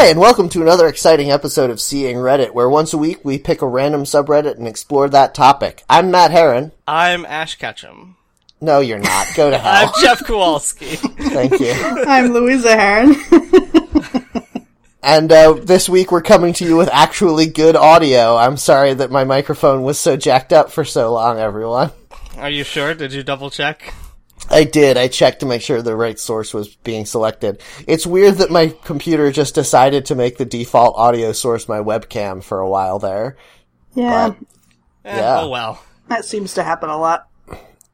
Hi, and welcome to another exciting episode of Seeing Reddit, where once a week we pick a random subreddit and explore that topic. I'm Matt Heron. I'm Ash Ketchum. No, you're not. Go to hell. I'm. Jeff Kowalski. Thank you. I'm Louisa Heron. And uh, this week we're coming to you with actually good audio. I'm sorry that my microphone was so jacked up for so long, everyone. Are you sure? Did you double check? I did. I checked to make sure the right source was being selected. It's weird that my computer just decided to make the default audio source my webcam for a while there. yeah, But- Eh, Yeah. Oh well. that seems to happen a lot.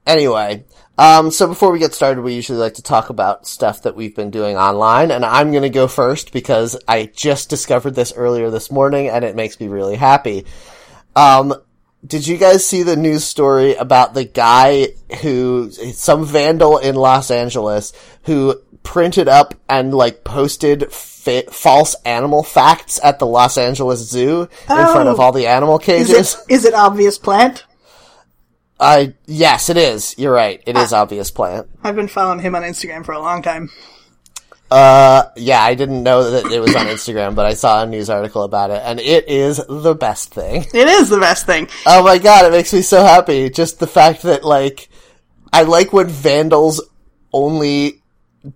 Anyway, um, so before we get started, we usually like to talk about stuff that we've been doing online, and I'm gonna go first because I just discovered this earlier this morning, and it makes me really happy. Um, did you guys see the news story about the guy who, some vandal in Los Angeles, who printed up and like posted fa- false animal facts at the Los Angeles Zoo in front of Oh. all the animal Is cages? it is it obvious plant? I yes, it is. You're right. It is obvious plant. I've been following him on Instagram for a long time. Uh, yeah, I didn't know that it was on Instagram, but I saw a news article about it, and it is the best thing. It is the best thing. Oh my god, it makes me so happy. Just the fact that, like, I like when vandals only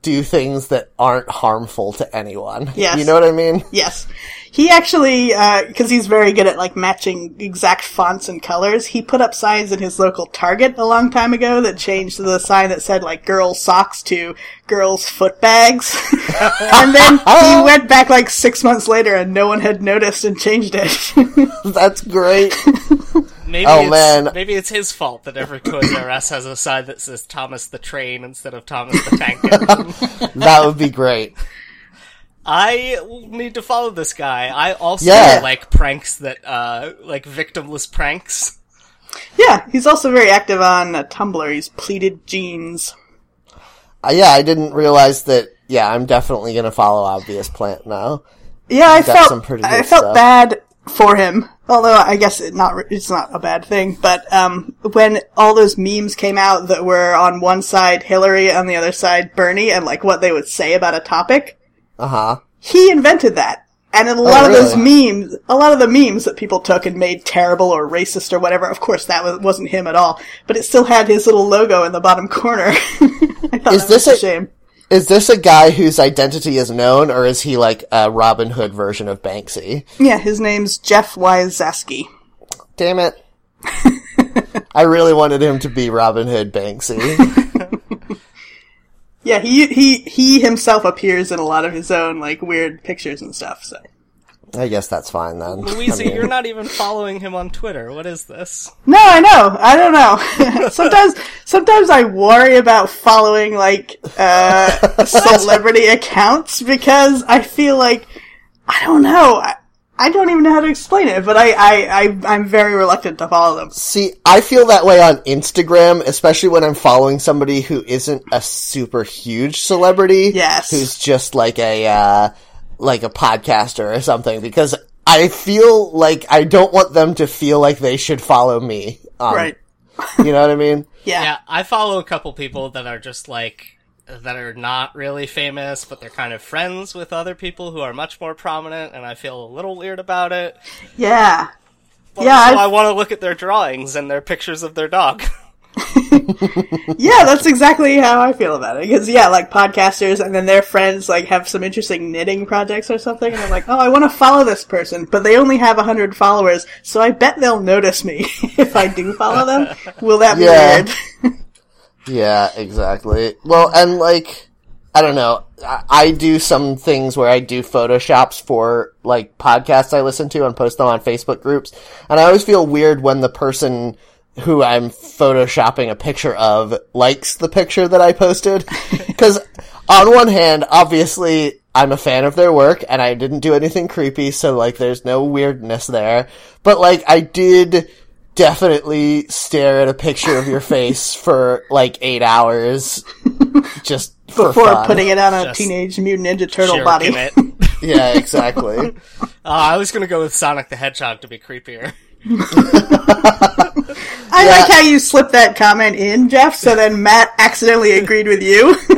do things that aren't harmful to anyone. Yes. You know what I mean? Yes, he actually uh, because he's very good at like matching exact fonts and colors. He put up signs in his local Target a long time ago that changed the sign that said like "girls socks" to "girls foot bags," and then he went back like six months later and no one had noticed and changed it. That's great. Maybe Oh, it's, man. Maybe it's his fault that every Toys R Us has a sign that says Thomas the Train instead of Thomas the Tank Engine. that would be great. I need to follow this guy. I also Yeah. like pranks that, uh, like victimless pranks. yeah, he's also very active on uh, Tumblr. He's pleated jeans. Uh, yeah, I didn't realize that. Yeah, I'm definitely gonna follow Obvious Plant now. Yeah, I got felt some pretty I felt stuff. bad for him. Although I guess it not it's not a bad thing. But um, when all those memes came out that were on one side Hillary, on the other side Bernie, and like what they would say about a topic, Uh huh. he invented that. And a lot of those Oh, really? memes, a lot of the memes that people took and made terrible or racist or whatever, of course that was, wasn't him at all. But it still had his little logo in the bottom corner. I thought Is that this was a a- shame. Is this a guy whose identity is known, or is he like a Robin Hood version of Banksy? Yeah, his name's Jeff Wysaski. Damn it. I really wanted him to be Robin Hood Banksy. Yeah, he he he himself appears in a lot of his own like weird pictures and stuff. So I guess that's fine then. Louisa, I mean, you're not even following him on Twitter. What is this? no, I know, I don't know. sometimes sometimes I worry about following like uh, celebrity accounts because I feel like I don't know. I, I don't even know how to explain it, but I, I, I I'm very reluctant to follow them. See, I feel that way on Instagram, especially when I'm following somebody who isn't a super huge celebrity. Yes. Who's just like a, uh, like a podcaster or something, because I feel like I don't want them to feel like they should follow me. Um, Right? You know what I mean? Yeah. Yeah, I follow a couple people that are just like that are not really famous, but they're kind of friends with other people who are much more prominent, and I feel a little weird about it. Yeah. But Yeah, also I've- I want to look at their drawings and their pictures of their dog. Yeah, that's exactly how I feel about it. Because yeah, like podcasters and then their friends like have some interesting knitting projects or something, and I'm like, oh, I want to follow this person, but they only have hundred followers, so I bet they'll notice me if I do follow them. Will that be Yeah. weird? Yeah, exactly. Well, and like, I don't know. I, I do some things where I do photoshops for like podcasts I listen to and post them on Facebook groups. And I always feel weird when the person who I'm photoshopping a picture of likes the picture that I posted. Cause on one hand, obviously, I'm a fan of their work and I didn't do anything creepy, so like there's no weirdness there. But like I did definitely stare at a picture of your face for like eight hours just for Before fun. putting it on a Just Teenage Mutant Ninja Turtle body. it. Yeah, exactly. Uh, I was gonna go with Sonic the Hedgehog to be creepier. I like how you slipped that comment in, Jeff, so then Matt accidentally agreed with you.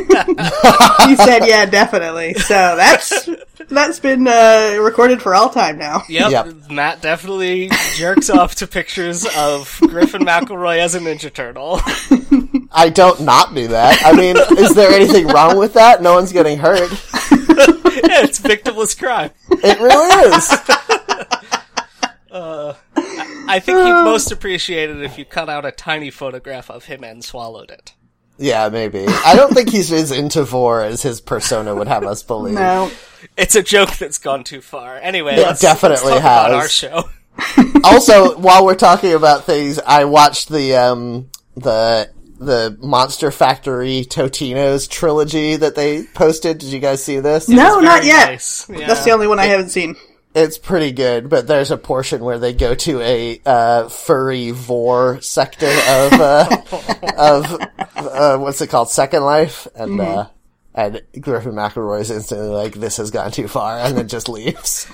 he said, yeah, definitely. So that's That's been uh, recorded for all time now. Yep, Yep. Matt definitely jerks off to pictures of Griffin McElroy as a Ninja Turtle. I don't not do that. I mean, is there anything wrong with that? No one's getting hurt. yeah, it's victimless crime. It really is. I think he'd most appreciate it if you cut out a tiny photograph of him and swallowed it. Yeah, maybe. I don't think he's as into vore as his persona would have us believe. No. It's a joke that's gone too far. Anyway, It let's, definitely let's talk about has. our show. also, while we're talking about things, I watched the um the the Monster Factory Totino's trilogy that they posted. Did you guys see this? No, not yet. nice. Yeah. That's the only one I haven't seen. It's pretty good, but there's a portion where they go to a uh, furry vore sector of uh, of uh, what's it called, Second Life, and uh, and Griffin McElroy is instantly like, "This has gone too far," and then just leaves.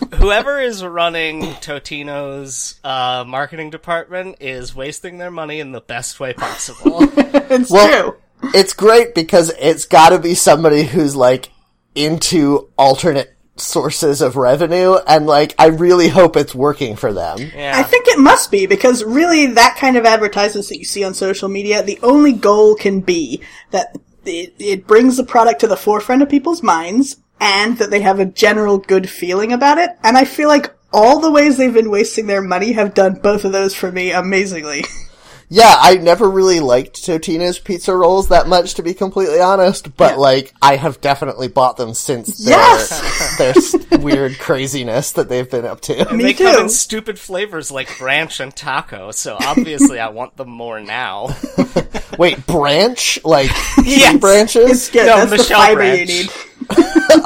Whoever is running Totino's uh, marketing department is wasting their money in the best way possible. It's Well- true. it's great because it's got to be somebody who's like into alternate sources of revenue, and like I really hope it's working for them. yeah. I think it must be because really that kind of advertisements that you see on social media, the only goal can be that it, it brings the product to the forefront of people's minds and that they have a general good feeling about it. And I feel like all the ways they've been wasting their money have done both of those for me amazingly. Yeah, I never really liked Totino's pizza rolls that much, to be completely honest. But Yeah. like, I have definitely bought them since their Yes! their weird craziness that they've been up to. Me they come in stupid flavors like branch and taco, so obviously I want them more now. Wait, branch like Yes. branches? It's good. No, That's the Michelle fiber Branch. you need.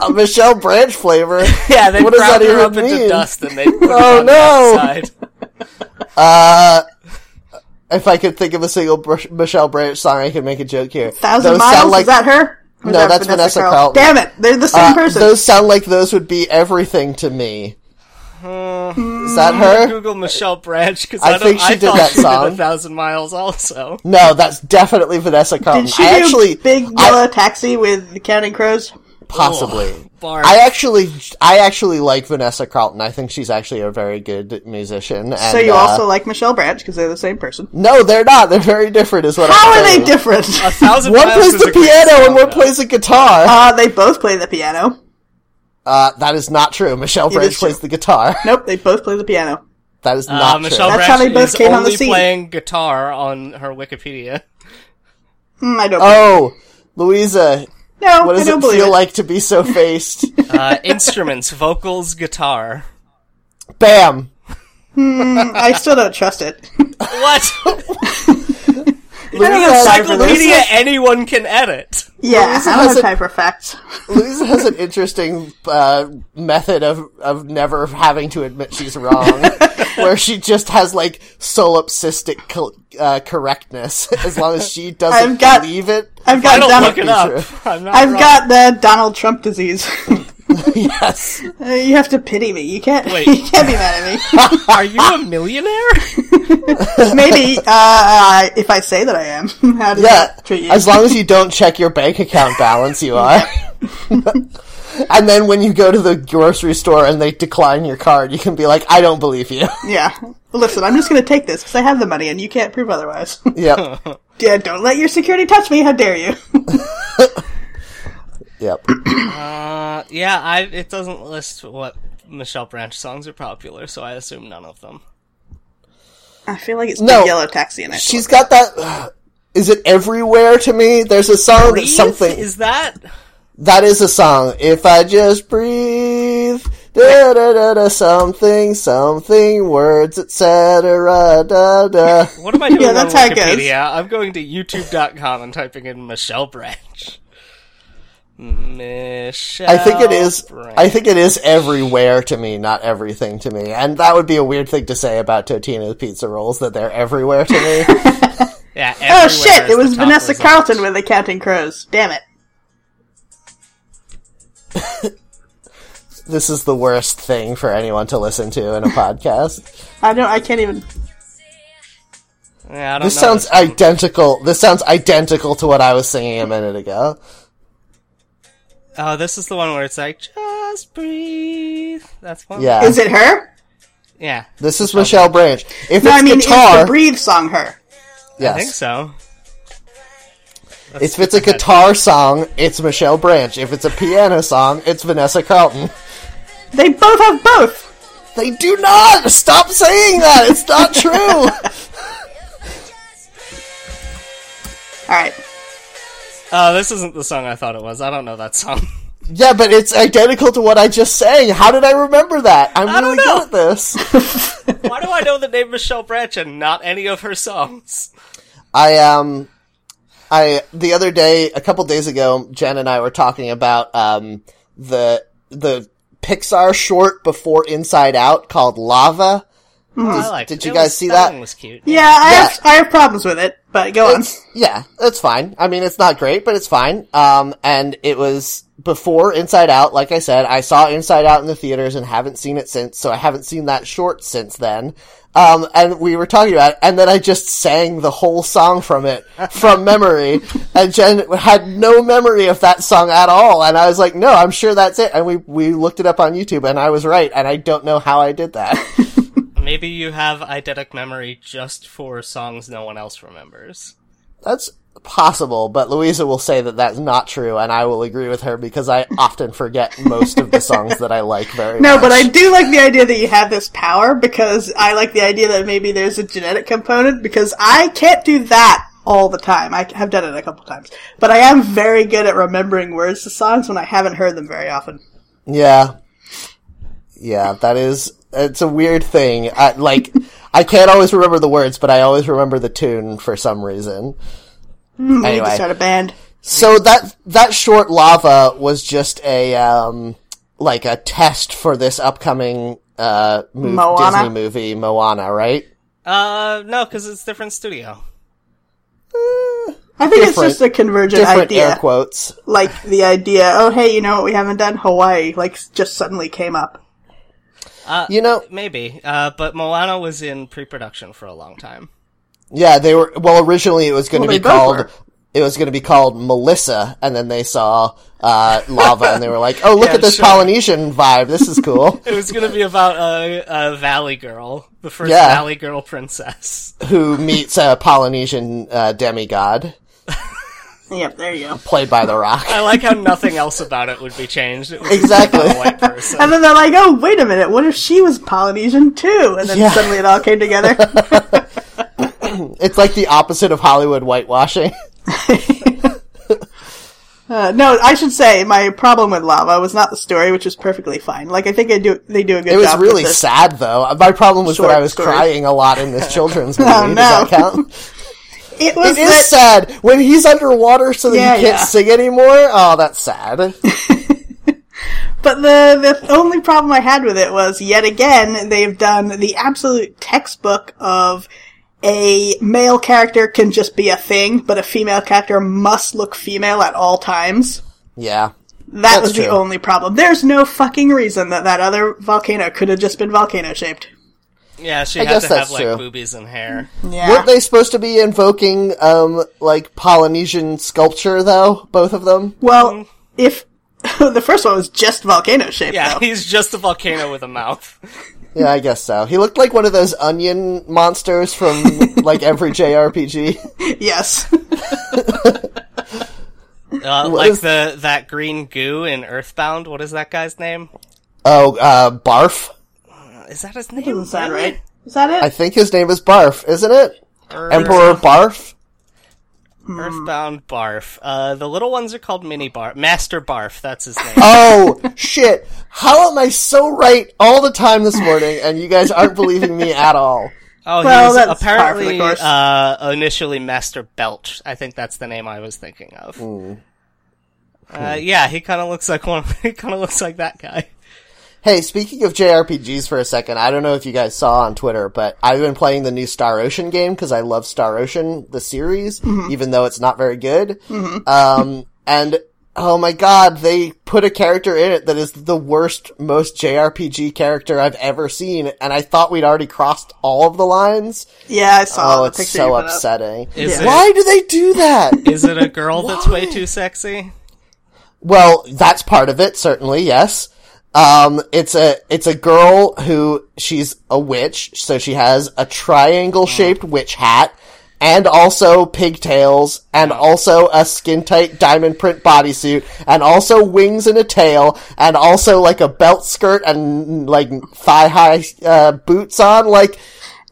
A Michelle Branch flavor. Yeah, they What does ground that her even up into dust and they put Oh, it on no. the outside. Uh, if I could think of a single Br- Michelle Branch song, I could make a joke here. Thousand Those Miles? like is that her? Or is No, that's Vanessa Carlton. Damn it! They're the same uh, person. those sound like those would be everything to me. Is that her? Google Michelle Branch because I I, don't, think she I did that she song. did a thousand miles also. No, that's definitely Vanessa Carlton. Did she I do actually Big I- Yellow Taxi with the Counting Crows? Possibly. Barb. I actually, I actually like Vanessa Carlton. I think she's actually a very good musician. And, So you uh, also like Michelle Branch because they're the same person. No, they're not. They're very different. Is what How I'm saying. How are they different? a thousand One miles plays the piano and one though. plays the guitar. Uh, they both play the piano. Uh, that is not true. Michelle Branch true. plays the guitar. Nope, they both play the piano. That is Uh, not Michelle true. That's how they both is came on the scene. playing guitar on her Wikipedia. Hmm, I don't. Oh, Louisa, no, what I does don't it feel it. like to be so faced? Uh, instruments, vocals, guitar. Bam. I still don't trust it. What? I don't Louisa, time for this. Encyclopedia anyone can edit. Yeah, Louisa I don't has have a- time for facts. Louisa has an interesting uh, method of of never having to admit she's wrong, where she just has like solipsistic co- uh, correctness as long as she doesn't I've got- believe it. I've I got don't Donald. look it up. I'm not I've wrong. got the Donald Trump disease. yes. Uh, you have to pity me. You can't. Wait. You can't be mad at me. Are you a millionaire? Maybe uh, uh, if I say that I am. How does Yeah. that treat you? As long as you don't check your bank account balance, you are. and then when you go to the grocery store and they decline your card, you can be like, "I don't believe you." yeah. Listen, I'm just going to take this because I have the money and you can't prove otherwise. yep. yeah, don't let your security touch me. How dare you? Yep. Uh, yeah, I, it doesn't list what Michelle Branch songs are popular, so I assume none of them. I feel like it's No. Big Yellow Taxi and I She's got that. Is it everywhere to me? There's a song that's something. Is that? That is a song. If I just breathe, da da da da, something, something, words, etc. Da da. What am I doing Yeah, on that's how it goes. Wikipedia? I'm going to YouTube.com and typing in Michelle Branch. Michelle. I think it is. Branch. I think it is everywhere to me, not everything to me. And that would be a weird thing to say about Totino's pizza rolls that they're everywhere to me. Yeah. Oh shit! It was Vanessa result. Carlton with the Counting Crows. Damn it! this is the worst thing for anyone to listen to in a podcast. I don't. I can't even. Yeah, I don't This know sounds this identical. This sounds identical to what I was singing a minute ago. Oh, this is the one where it's like, just just breathe. That's one. Yeah. Is it her? Yeah. This is Michelle Branch. If No, it's I mean, guitar, is the breathe song her? yes. I think so. If it's a guitar song, it's Michelle Branch. If it's a piano song, it's Vanessa Carlton. They both have both. They do not! Stop saying that! It's not true! All right. Uh, this isn't the song I thought it was. I don't know that song. yeah, but it's identical to what I just sang. How did I remember that? I'm I really good at this. Why do I know the name Michelle Branch and not any of her songs? I um I the other day a couple days ago Jen and I were talking about um the the Pixar short before Inside Out called Lava. I liked did you It guys was- see that? that? one was cute. Yeah, I have I have problems with it, but go on. Yeah, that's fine. I mean, it's not great, but it's fine. Um, and it was before Inside Out. Like I said, I saw Inside Out in the theaters and haven't seen it since. So I haven't seen that short since then. Um, and we were talking about it, and then I just sang the whole song from it from memory, and Jen had no memory of that song at all. And I was like, "No, I'm sure that's it." And we we looked it up on YouTube, and I was right. And I don't know how I did that. Maybe you have eidetic memory just for songs no one else remembers. That's possible, but Louisa will say that that's not true, and I will agree with her because I often forget most of the songs that I like very No, much. but I do like the idea that you have this power because I like the idea that maybe there's a genetic component because I can't do that all the time. I have done it a couple times, but I am very good at remembering words to songs when I haven't heard them very often. Yeah. Yeah, that is, it's a weird thing. I, like, I can't always remember the words, but I always remember the tune for some reason. We need to Anyway. start a band. So that, that short lava was just a, um, like a test for this upcoming, uh, mov- Moana? Disney movie, Moana, right? Uh, no, because it's different studio. I think it's just a convergent Different idea. air quotes. Like the idea, oh hey, you know what we haven't done? Hawaii, like just suddenly came up. You know, Maybe. Uh, but Moana was in pre-production for a long time. Yeah, they were. Well, originally it was going Well, to they be called. were. It was going to be called Melissa, and then they saw uh, lava, and they were like, "Oh, look Yeah, at this sure. Polynesian vibe. This is cool." It was gonna be about a, a Valley Girl, the first Yeah. Valley Girl princess. Who meets a Polynesian uh, demigod Yep, there you go. played by The Rock? I like how nothing else about it would be changed. It was Exactly. about a white person. And then they're like, oh wait a minute, what if she was Polynesian too? And then Yeah. suddenly it all came together. It's like the opposite of Hollywood whitewashing. Uh, no, I should say my problem with Lava was not the story, which was perfectly fine. Like I think they do they do a good It was job. really with this. sad, though. My problem was that I was story. crying a lot in this children's movie. Oh, Does that count? It was It is that- sad when he's underwater, so that Yeah, he can't yeah. sing anymore. Oh, that's sad. But the the only problem I had with it was yet again they've done the absolute textbook of a male character can just be a thing, but a female character must look female at all times. Yeah. That was the only problem. There's no fucking reason that that other volcano could have just been volcano shaped. Yeah, she I had guess to that's have like true. boobies and hair. Yeah. Weren't they supposed to be invoking, um, like Polynesian sculpture, though? Both of them? well, if the first one was just volcano shaped, Yeah, though. he's just a volcano with a mouth. Yeah, I guess so. He looked like one of those onion monsters from, like, every JRPG. yes. Uh, like is- the that green goo in Earthbound. What is that guy's name? Oh, uh, Barf? Is that his name? Doesn't sound right. Is that it? I think his name is Barf, isn't it? Earth- Emperor Barf? Earthbound Barf. Uh, the little ones are called Mini Barf. Master Barf. That's his name. Oh, shit. How am I so right all the time this morning, and you guys aren't believing me at all? Oh, Well, he was that's par the apparently uh, initially Master Belch. I think that's the name I was thinking of. Hmm. Uh, yeah, he kind of looks like one. He kind of looks like that guy. Hey, speaking of JRPGs for a second, I don't know if you guys saw on Twitter, but I've been playing the new Star Ocean game because I love Star Ocean, the series, even though it's not very good. Um, and oh my god, they put a character in it that is the worst, most JRPG character I've ever seen, and I thought we'd already crossed all of the lines. yeah, I saw Oh, it's picture so you up. upsetting. Is Yeah. it- Why do they do that? Is it a girl that's way too sexy? Well, that's part of it, certainly, yes. Um, it's a it's a girl who she's a witch, so she has a triangle shaped witch hat, and also pigtails, and also a skin tight diamond print bodysuit, and also wings and a tail, and also like a belt skirt and like thigh high uh, boots on. Like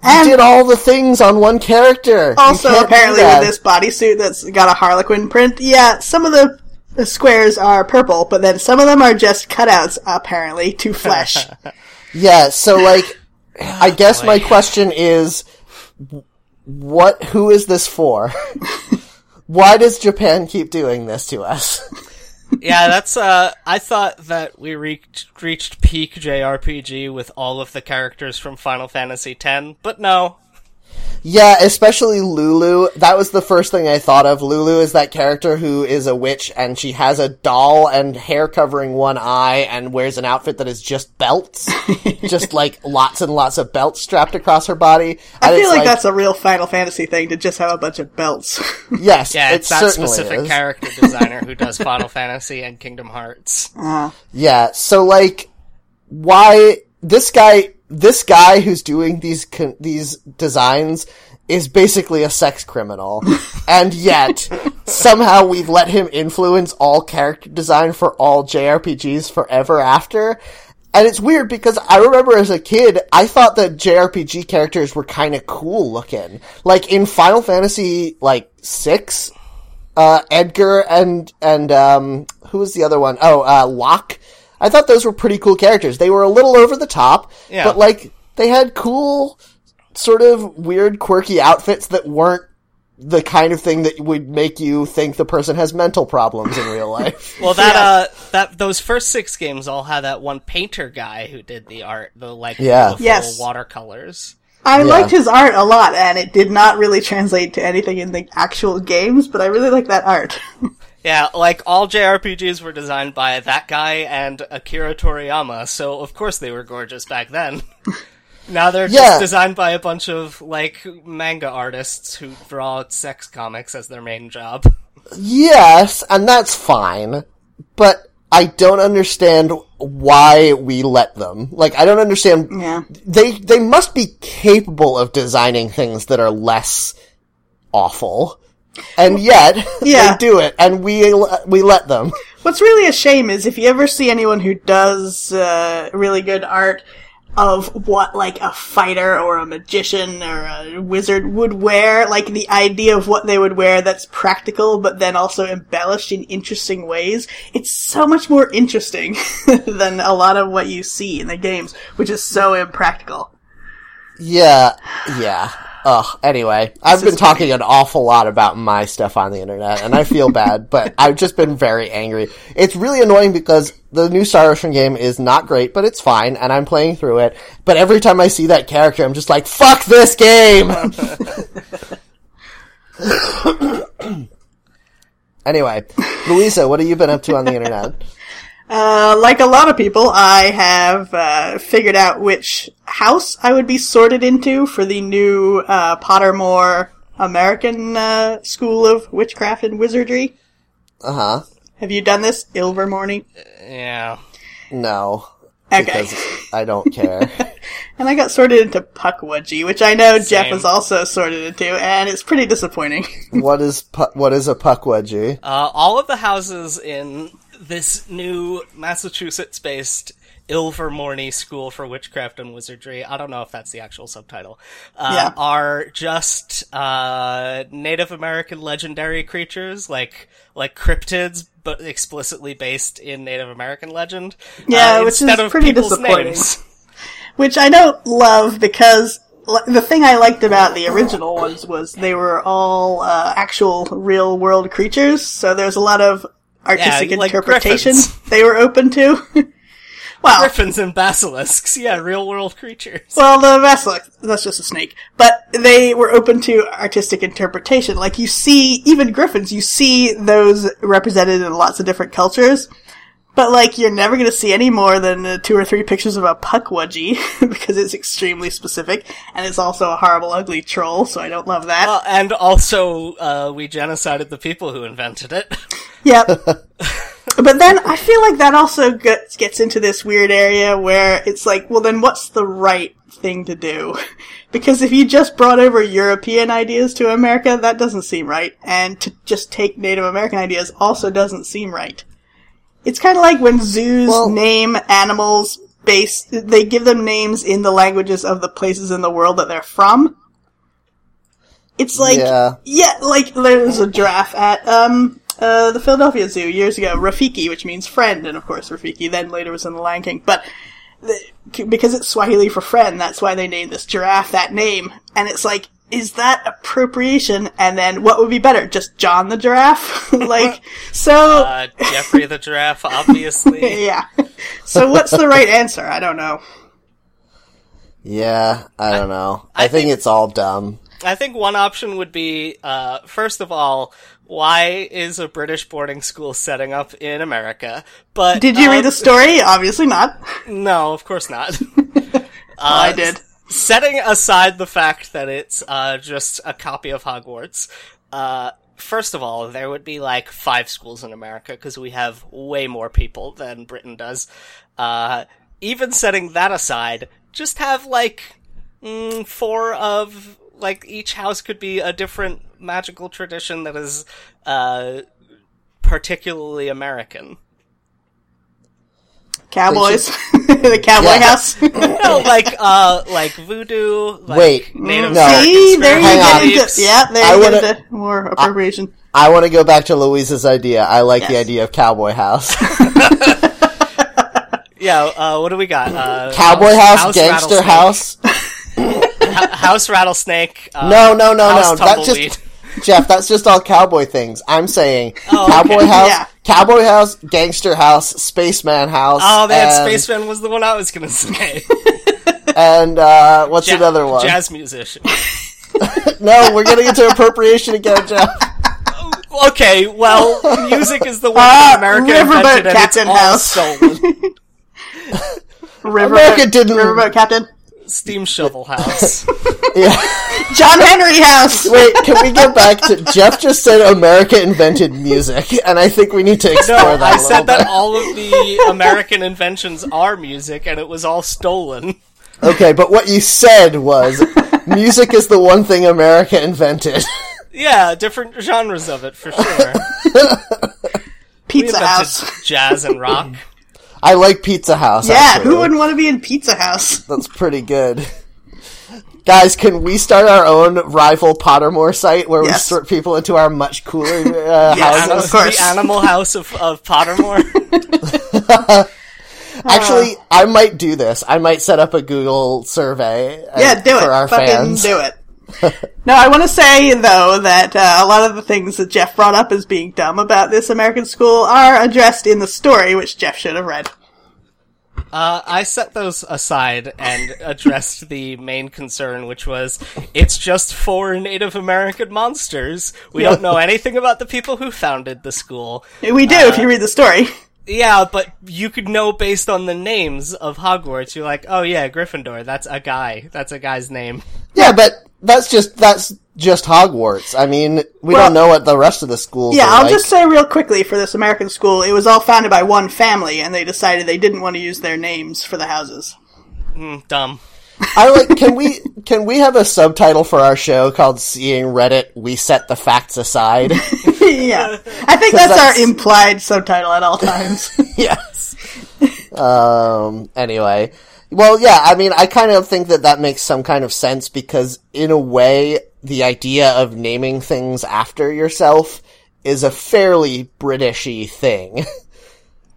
you did all the things on one character. Also, apparently, with this bodysuit that's got a Harlequin print, yeah, some of the, the squares are purple, but then some of them are just cutouts, apparently, to flesh. Yeah, so like, I guess boy. my question is, what? Who is this for? Why does Japan keep doing this to us? yeah, that's uh I thought that we reached reached peak JRPG with all of the characters from Final Fantasy X, but no. Yeah, especially Lulu. That was the first thing I thought of. Lulu is that character who is a witch and she has a doll and hair covering one eye and wears an outfit that is just belts. just like lots and lots of belts strapped across her body. I feel it's like, that's a real Final Fantasy thing to just have a bunch of belts. yes, Yeah, it it's that certainly specific is. character designer who does Final Fantasy and Kingdom Hearts. Uh-huh. Yeah, so like, why this guy, this guy who's doing these con- these designs is basically a sex criminal, and yet somehow we've let him influence all character design for all JRPGs forever after. And it's weird because I remember as a kid, I thought that JRPG characters were kind of cool looking. Like in Final Fantasy, like six, uh, Edgar and and um, who was the other one? Oh, uh, Locke. I thought those were pretty cool characters. They were a little over the top, Yeah. but like they had cool, sort of weird, quirky outfits that weren't the kind of thing that would make you think the person has mental problems in real life. Well, that uh, that those first six games all had that one painter guy who did the art, the like Yeah. beautiful Yes. watercolors. I Yeah. liked his art a lot, and it did not really translate to anything in the actual games, but I really like that art. Yeah, like all JRPGs were designed by that guy and Akira Toriyama, so of course they were gorgeous back then. now they're Yeah. just designed by a bunch of like manga artists who draw sex comics as their main job. yes, and that's fine, but I don't understand why we let them. Like, I don't understand. yeah. they they must be capable of designing things that are less awful, and yet Yeah. they do it, and we we let them. What's really a shame is if you ever see anyone who does uh, really good art of what like a fighter or a magician or a wizard would wear, like the idea of what they would wear that's practical but then also embellished in interesting ways, it's so much more interesting than a lot of what you see in the games, which is so impractical. Yeah, yeah. Ugh. Anyway, I've been talking an awful lot about my stuff on the internet, and I feel bad, but I've just been very angry. It's really annoying because the new Star Ocean game is not great, but it's fine, and I'm playing through it. But every time I see that character, I'm just like, "Fuck this game!" anyway, Louisa, what have you been up to on the internet? Uh, like a lot of people, I have uh, figured out which house I would be sorted into for the new uh, Pottermore American uh, School of Witchcraft and Wizardry. Uh huh. Have you done this, Ilvermorny? Yeah. No, Okay. because I don't care. and I got sorted into Pukwudgie, which I know Jeff Same. was also sorted into, and it's pretty disappointing. what is pu- what is a pukwudgie? Uh, all of the houses in this new Massachusetts-based Ilvermorny School for Witchcraft and Wizardry, I don't know if that's the actual subtitle, uh, Yeah. are just uh, Native American legendary creatures, like like cryptids, but explicitly based in Native American legend. Yeah, uh, which is pretty disappointing. names. which I don't love because the thing I liked about the original ones was they were all uh, actual real world creatures, so there's a lot of artistic Yeah, like interpretation griffins. they were open to. well, Griffins and basilisks, yeah, real world creatures. well, the basilisk, that's just a snake. But they were open to artistic interpretation. Like you see, even griffins, you see those represented in lots of different cultures. But like, you're never gonna see any more than uh, two or three pictures of a puck pukwudgie, because it's extremely specific, and it's also a horrible, ugly troll, so I don't love that. And also, uh, we genocided the people who invented it. yep. But then I feel like that also gets, gets into this weird area where it's like, well, then what's the right thing to do? Because if you just brought over European ideas to America, that doesn't seem right. And to just take Native American ideas also doesn't seem right. It's kind of like when zoos Well- name animals based, they give them names in the languages of the places in the world that they're from. It's like, Yeah. yeah, like there was a giraffe at um uh the Philadelphia Zoo years ago, Rafiki, which means friend, and of course Rafiki then later was in the Lion King. But the, because it's Swahili for friend, that's why they named this giraffe that name. And it's like, is that appropriation? And then what would be better? Just John the giraffe? like, so Uh, Jeffrey the giraffe, obviously. yeah. So what's the right answer? I don't know. Yeah, I don't know. I, I think, think- it's all dumb. I think one option would be, uh, first of all, why is a British boarding school setting up in America? But Did you uh, read the story? Obviously not. No, of course not. I did. Setting aside the fact that it's uh, just a copy of Hogwarts, uh, first of all, there would be like five schools in America because we have way more people than Britain does. Uh, even setting that aside, just have like mm, four of like each house could be a different magical tradition that is uh, particularly American. Cowboys. the cowboy Yeah. house. No, like uh, like voodoo. Like Wait, Native no. See, there you Hang get on. into, yeah, there I you wanna- get into more appropriation. I want to go back to Louise's idea. I like the idea of cowboy house. Yeah. Uh, what do we got? Uh, cowboy house, gangster house. H- house rattlesnake. Uh, No, no, no, house no. That's just Jeff. That's just all cowboy things. I'm saying Oh, cowboy okay. house, Yeah. cowboy house, gangster house, spaceman house. Oh man, and, Spaceman was the one I was gonna say. And uh, what's Ja- another one? Jazz musician. No, we're getting into appropriation again, Jeff. Okay, well, music is the one that America Riverboat invented, and Captain it's all House. stolen. Riverboat, America didn't- Riverboat Captain. Steam shovel house. Yeah. John Henry House. Wait, can we get back to Jeff? Just said America invented music, and I think we need to explore No, that. I a little said that all of the American inventions are music, and it was all stolen. Okay, but what you said was music is the one thing America invented. Yeah, different genres of it for sure. We Pizza invented House. jazz and rock. I like Pizza House. Yeah, actually. who wouldn't want to be in Pizza House? That's pretty good. Guys, can we start our own rival Pottermore site where we sort people into our much cooler uh, Yes. houses? of course. The Animal House of, of Pottermore. Actually, I might do this. I might set up a Google survey. uh, Yeah, do it. for our Fucking fans. do it. no, I want to say though that uh, a lot of the things that Jeff brought up as being dumb about this American school are addressed in the story, which Jeff should have read. Uh, I set those aside and addressed the main concern, which was it's just four Native American monsters. We don't know anything about the people who founded the school. We do if you read the story. Yeah, but you could know based on the names of Hogwarts. You're like, oh yeah, Gryffindor. That's a guy. That's a guy's name. Yeah, but that's just that's just Hogwarts. I mean, we Well- don't know what the rest of the schools. Yeah, are I'll like. just say real quickly for this American school, it was all founded by one family, and they decided they didn't want to use their names for the houses. Mm, dumb. I like. Can we can we have a subtitle for our show called "Seeing Reddit"? We set the facts aside. yeah, I think that's, that's- our implied subtitle at all times. yes. Um. Anyway, well, yeah. I mean, I kind of think that that makes some kind of sense because, in a way, the idea of naming things after yourself is a fairly Britishy thing.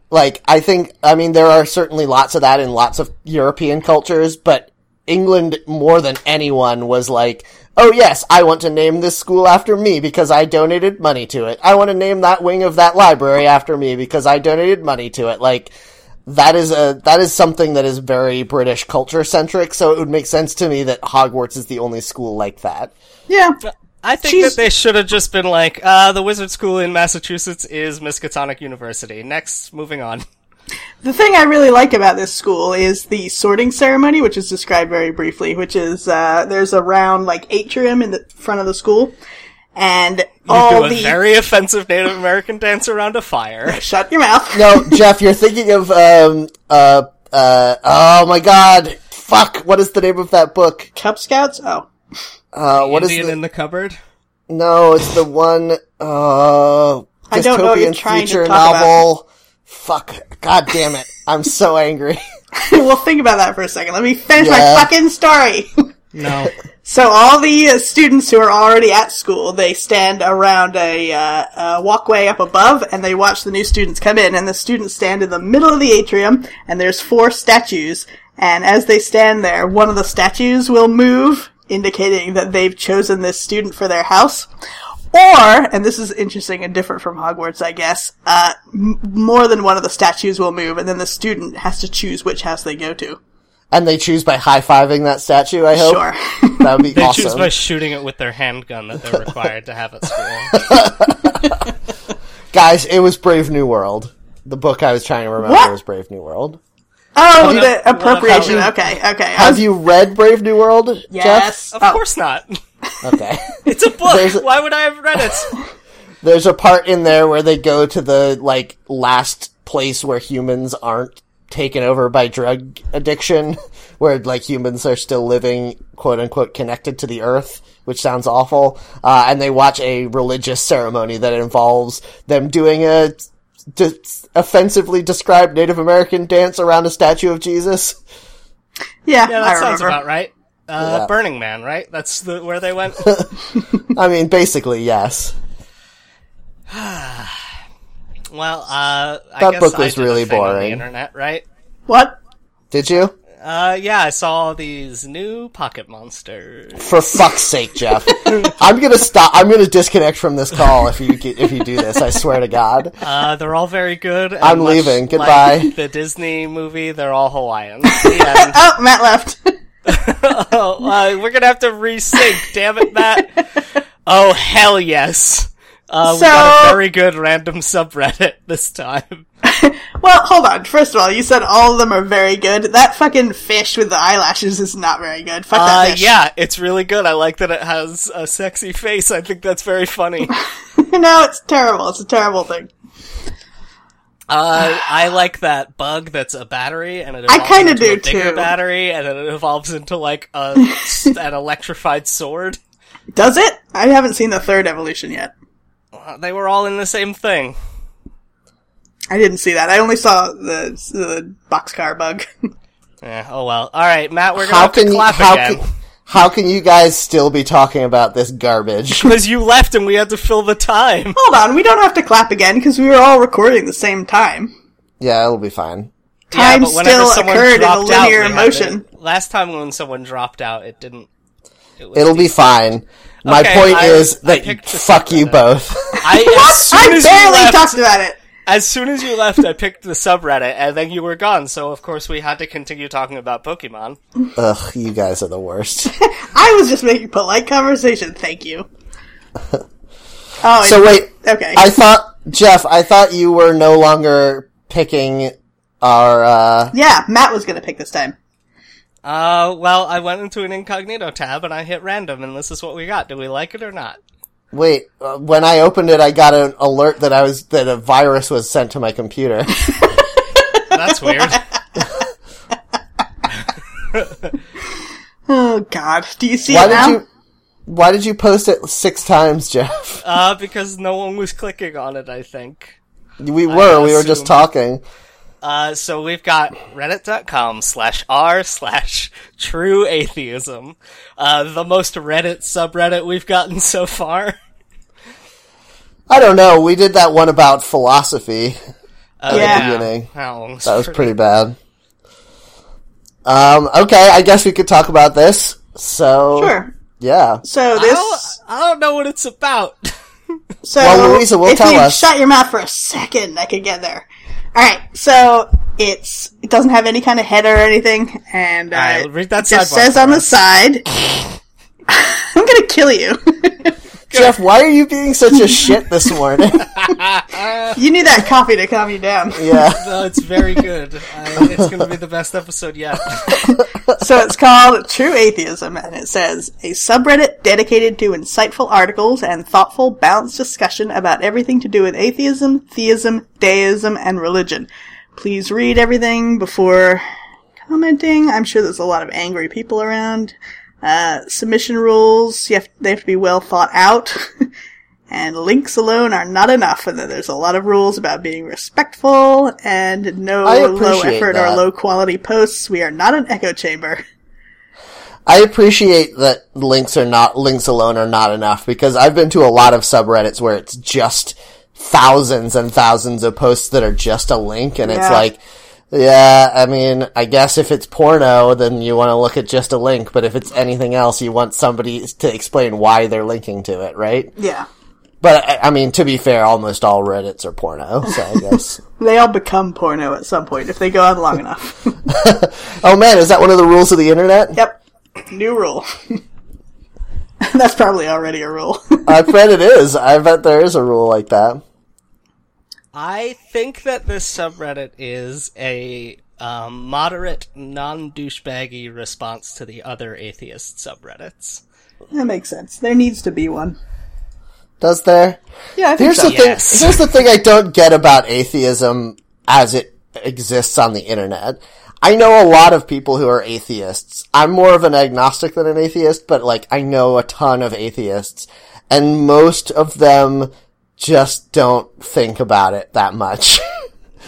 like, I think, I mean, there are certainly lots of that in lots of European cultures, but England more than anyone was like, oh yes, I want to name this school after me because I donated money to it. I want to name that wing of that library after me because I donated money to it. Like, that is a, that is something that is very British culture centric, so it would make sense to me that Hogwarts is the only school like that. yeah, I think She's- that they should have just been like, uh, the wizard school in Massachusetts is Miskatonic University. Next, moving on. The thing I really like about this school is the sorting ceremony, which is described very briefly, which is, uh, there's a round, like, atrium in the front of the school. and You all do a the very offensive Native American dance around a fire. shut your mouth. No, Jeff, you're thinking of um uh uh oh my god. Fuck, what is the name of that book? Cub Scouts. Oh, Uh what is Indian the in the cupboard. No, it's the one uh I don't know what you're dystopian trying to future talk novel. Fuck. God damn it. I'm so angry. well, think about that for a second. Let me finish my fucking story. No. So all the uh, students who are already at school, they stand around a, uh, a walkway up above, and they watch the new students come in. And the students stand in the middle of the atrium, and there's four statues. And as they stand there, one of the statues will move, indicating that they've chosen this student for their house. Or, and this is interesting and different from Hogwarts, I guess, uh, m- more than one of the statues will move, and then the student has to choose which house they go to. And they choose by high fiving that statue, I hope. Sure. That would be awesome. They awesome. choose by shooting it with their handgun that they're required to have at school. Guys, it was Brave New World. The book I was trying to remember What? was Brave New World. Oh, you- the appropriation. have Okay, okay. Have was- you read Brave New World? Yes. Of Oh, course not. Jeff? Okay. It's a book. There's a- Why would I have read it? There's a part in there where they go to the like last place where humans aren't taken over by drug addiction, where like humans are still living quote unquote connected to the earth, which sounds awful. Uh, and they watch a religious ceremony that involves them doing a d- offensively described Native American dance around a statue of Jesus. Yeah, Yeah, I that sounds remember. about right. Uh, Yeah. Burning Man, right? That's the where they went. I mean, basically, yes. well, uh, I That guess book I was did really thing the boring. internet, right? What? Did you? Uh, yeah, I saw these new pocket monsters. For fuck's sake, Jeff. I'm gonna stop. I'm gonna disconnect from this call if you if you do this. I swear to God. Uh, they're all very good. and I'm much leaving. like Goodbye. the Disney movie, they're all Hawaiian. Oh, Matt left. Oh, uh, we're gonna have to resync. Damn it, Matt. Oh hell yes. Uh, we got a very good random subreddit this time. well, hold on. First of all, you said all of them are very good. That fucking fish with the eyelashes is not very good. Fuck that Uh, fish. yeah, it's really good. I like that it has a sexy face. I think that's very funny. no, it's terrible. It's a terrible thing. Uh, I like that bug that's a battery, and it I evolves kinda into a do, bigger too. battery, and then it evolves into like a an electrified sword. Does it? I haven't seen the third evolution yet. Uh, they were all in the same thing. I didn't see that. I only saw the the boxcar bug. Yeah. Oh well. All right, Matt. We're gonna How have to can you? clap How again can? How can you guys still be talking about this garbage? because you left and we had to fill the time. hold on, we don't have to clap again because we were all recording the same time. Yeah, it'll be fine. Time but still occurred in a dropped out, linear motion. last time when someone dropped out, it didn't. It it'll be fine. My Okay, point I- is I that fuck you both. I, as soon I as barely left, talked about it. As soon as you left, I picked the subreddit, and then you were gone. So of course we had to continue talking about Pokemon. Ugh, you guys are the worst. I was just making polite conversation. Thank you. Oh, So wait, okay. I thought Jeff, I thought you were no longer picking our. uh yeah, Matt was gonna pick this time. Uh, well, I went into an incognito tab and I hit random, and this is what we got. Do we like it or not? Wait, uh, when I opened it, I got an alert that I was that a virus was sent to my computer. That's weird. Oh God, do you see why it now? did you? Why did you post it six times, Jeff? uh, because no one was clicking on it. I think. We were. We were just talking. Uh, so we've got reddit.com slash r slash true atheism. Uh, the most Reddit subreddit we've gotten so far. I don't know. We did that one about philosophy. Uh, Yeah. beginning. That one was That was pretty- pretty bad. Um. Okay. I guess we could talk about this. So. Sure. Yeah. So I this. don't, I don't know what it's about. So Well, Louisa will if tell you us. shut your mouth for a second, I could get there. All right. So it's it doesn't have any kind of header or anything, and uh, right, read that it just says on the side. I'm gonna kill you. Jeff, Jeff, why are you being such a shit this morning? You need that coffee to calm you down. yeah. No, it's very good. I, it's going to be the best episode yet. So it's called True Atheism, and it says a subreddit dedicated to insightful articles and thoughtful, balanced discussion about everything to do with atheism, theism, deism, and religion. Please read everything before commenting. I'm sure there's a lot of angry people around. Uh, submission rules, you have, they have to be well thought out. and links alone are not enough, and there's a lot of rules about being respectful and no low effort that. or low quality posts. We are not an echo chamber. I appreciate that links are not, links alone are not enough because I've been to a lot of subreddits where it's just thousands and thousands of posts that are just a link and it's like, yeah, I mean, I guess if it's porno, then you want to look at just a link, but if it's anything else, you want somebody to explain why they're linking to it, right? Yeah. But, I- mean, to be fair, almost all Reddits are porno, so I guess. They all become porno at some point if they go on long enough. oh man, is that one of the rules of the internet? yep. New rule. That's probably already a rule. I bet it is. I bet there is a rule like that. I think that this subreddit is a um, moderate, non-douchebaggy response to the other atheist subreddits. that makes sense. There needs to be one. Does there? Yeah, I think Here's so. the thing. Here's the thing I don't get about atheism as it exists on the internet. I know a lot of people who are atheists. I'm more of an agnostic than an atheist, but like I know a ton of atheists, and most of them just don't think about it that much.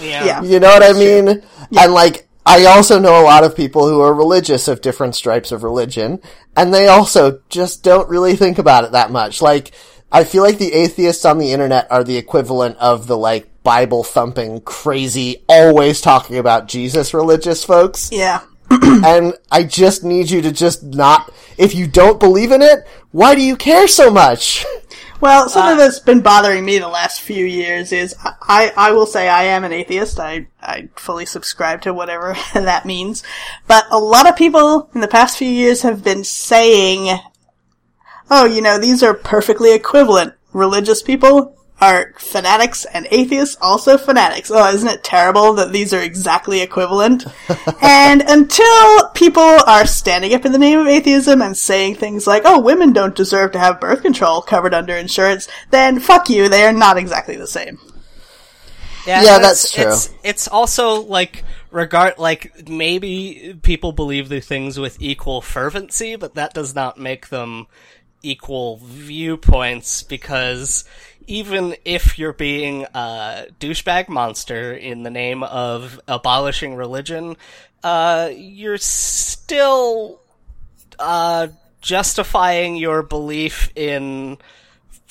Yeah. Yeah. You know what I mean? And like, I also know a lot of people who are religious of different stripes of religion, and they also just don't really think about it that much. Like, I feel like the atheists on the internet are the equivalent of the like Bible thumping, crazy, always talking about Jesus religious folks. Yeah. and I just need you to just not, if you don't believe in it, why do you care so much? Well, something uh, that's been bothering me the last few years is I, I will say I am an atheist. I, I fully subscribe to whatever that means. But a lot of people in the past few years have been saying, oh, you know, these are perfectly equivalent. Religious people are fanatics and atheists also fanatics. Oh, isn't it terrible that these are exactly equivalent? and until people are standing up in the name of atheism and saying things like, oh, women don't deserve to have birth control covered under insurance, then fuck you, they are not exactly the same. Yeah, Yeah, and that's it's, true. It's, it's also like regard like maybe people believe the things with equal fervency, but that does not make them equal viewpoints because even if you're being a douchebag monster in the name of abolishing religion, uh, you're still uh, justifying your belief in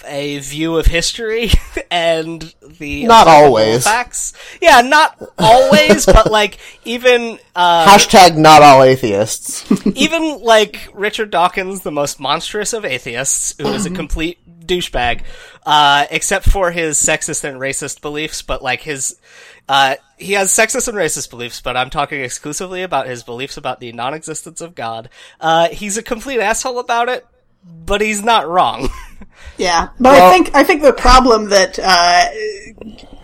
a view of history and the Not always. facts. Yeah, not always, but like even uh, Hashtag not all atheists. even like Richard Dawkins, the most monstrous of atheists, who is a complete douchebag, uh, except for his sexist and racist beliefs, but like his, uh, he has sexist and racist beliefs, but I'm talking exclusively about his beliefs about the non-existence of God. Uh, he's a complete asshole about it, but he's not wrong. Yeah, but Well- I think I think the problem that uh,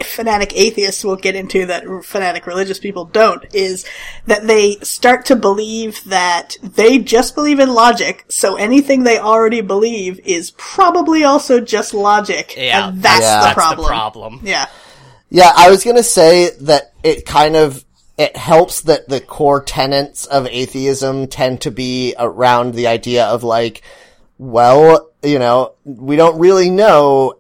fanatic atheists will get into that fanatic religious people don't is that they start to believe that they just believe in logic, so anything they already believe is probably also just logic. Yeah, and that's Yeah. the That's problem. the problem. Yeah, Yeah, I was gonna say that it kind of it helps that the core tenets of atheism tend to be around the idea of like, well, you know, we don't really know.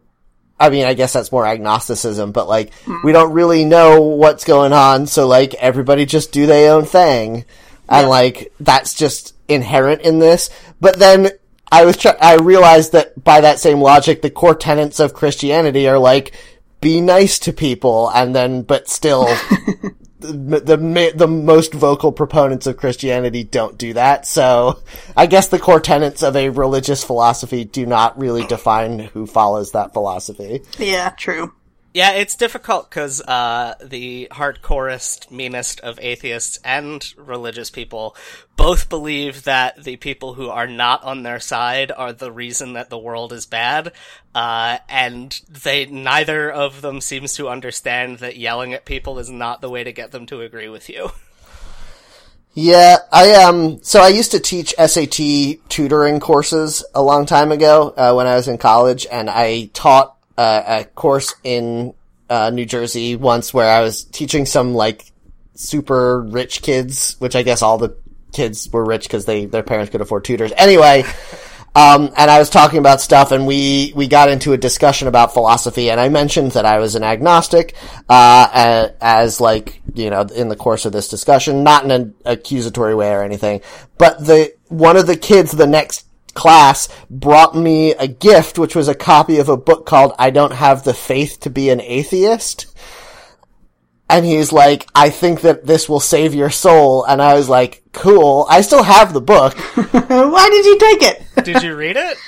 I mean, I guess that's more agnosticism, but like, hmm. we don't really know what's going on, so like, everybody just do their own thing. And like, that's just inherent in this. But then, I was try- I realized that by that same logic, the core tenets of Christianity are like, be nice to people, and then, but still, the, the the most vocal proponents of Christianity don't do that. So, I guess the core tenets of a religious philosophy do not really define who follows that philosophy. yeah, true. Yeah, it's difficult because uh, the hardcorest, meanest of atheists and religious people both believe that the people who are not on their side are the reason that the world is bad, uh, and they neither of them seems to understand that yelling at people is not the way to get them to agree with you. Yeah, I um. So I used to teach SAT tutoring courses a long time ago uh, when I was in college, and I taught uh, a course in uh, New Jersey once where I was teaching some like super rich kids, which I guess all the kids were rich because they their parents could afford tutors. Anyway. Um, and I was talking about stuff, and we we got into a discussion about philosophy, and I mentioned that I was an agnostic, uh, as like you know in the course of this discussion, not in an accusatory way or anything, but the one of the kids the next class brought me a gift, which was a copy of a book called "I Don't Have the Faith to Be an Atheist." and he's like, I think that this will save your soul. And I was like, cool. I still have the book. Why did you take it? Did you read it?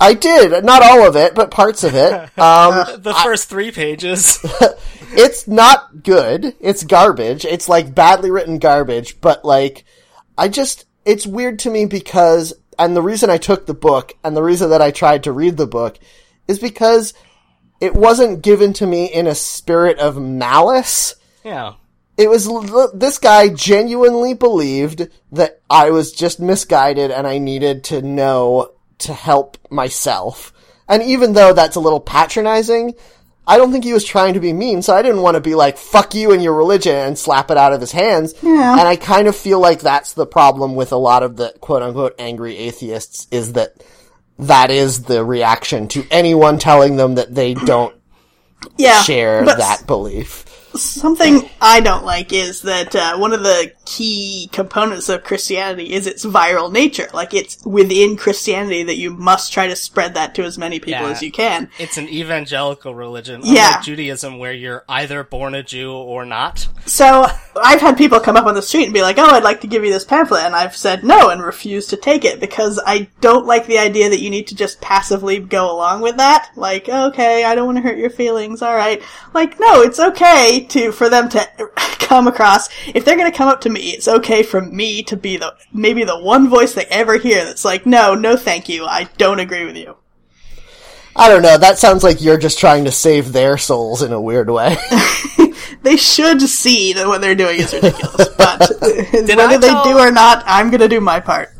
I did. Not all of it, but parts of it. Um, the first three pages. it's not good. It's garbage. It's like badly written garbage, but like, I just, it's weird to me because, and the reason I took the book and the reason that I tried to read the book is because it wasn't given to me in a spirit of malice yeah. It was this guy genuinely believed that I was just misguided and I needed to know to help myself. And even though that's a little patronizing, I don't think he was trying to be mean, so I didn't want to be like, fuck you and your religion and slap it out of his hands. Yeah. And I kind of feel like that's the problem with a lot of the quote unquote angry atheists is that that is the reaction to anyone telling them that they don't yeah, share that belief. Something I don't like is that uh, one of the key components of Christianity is its viral nature. Like it's within Christianity that you must try to spread that to as many people Yeah. as you can. It's an evangelical religion, Yeah. unlike Judaism, where you're either born a Jew or not. So I've had people come up on the street and be like, "Oh, I'd like to give you this pamphlet," and I've said no and refused to take it because I don't like the idea that you need to just passively go along with that. Like, okay, I don't want to hurt your feelings. All right, like, no, it's okay to for them to come across. If they're going to come up to me, it's okay for me to be the maybe the one voice they ever hear that's like, "No, no, thank you. I don't agree with you." I don't know. That sounds like you're just trying to save their souls in a weird way. They should see that what they're doing is ridiculous, but whether they do or not, I'm going to do my part.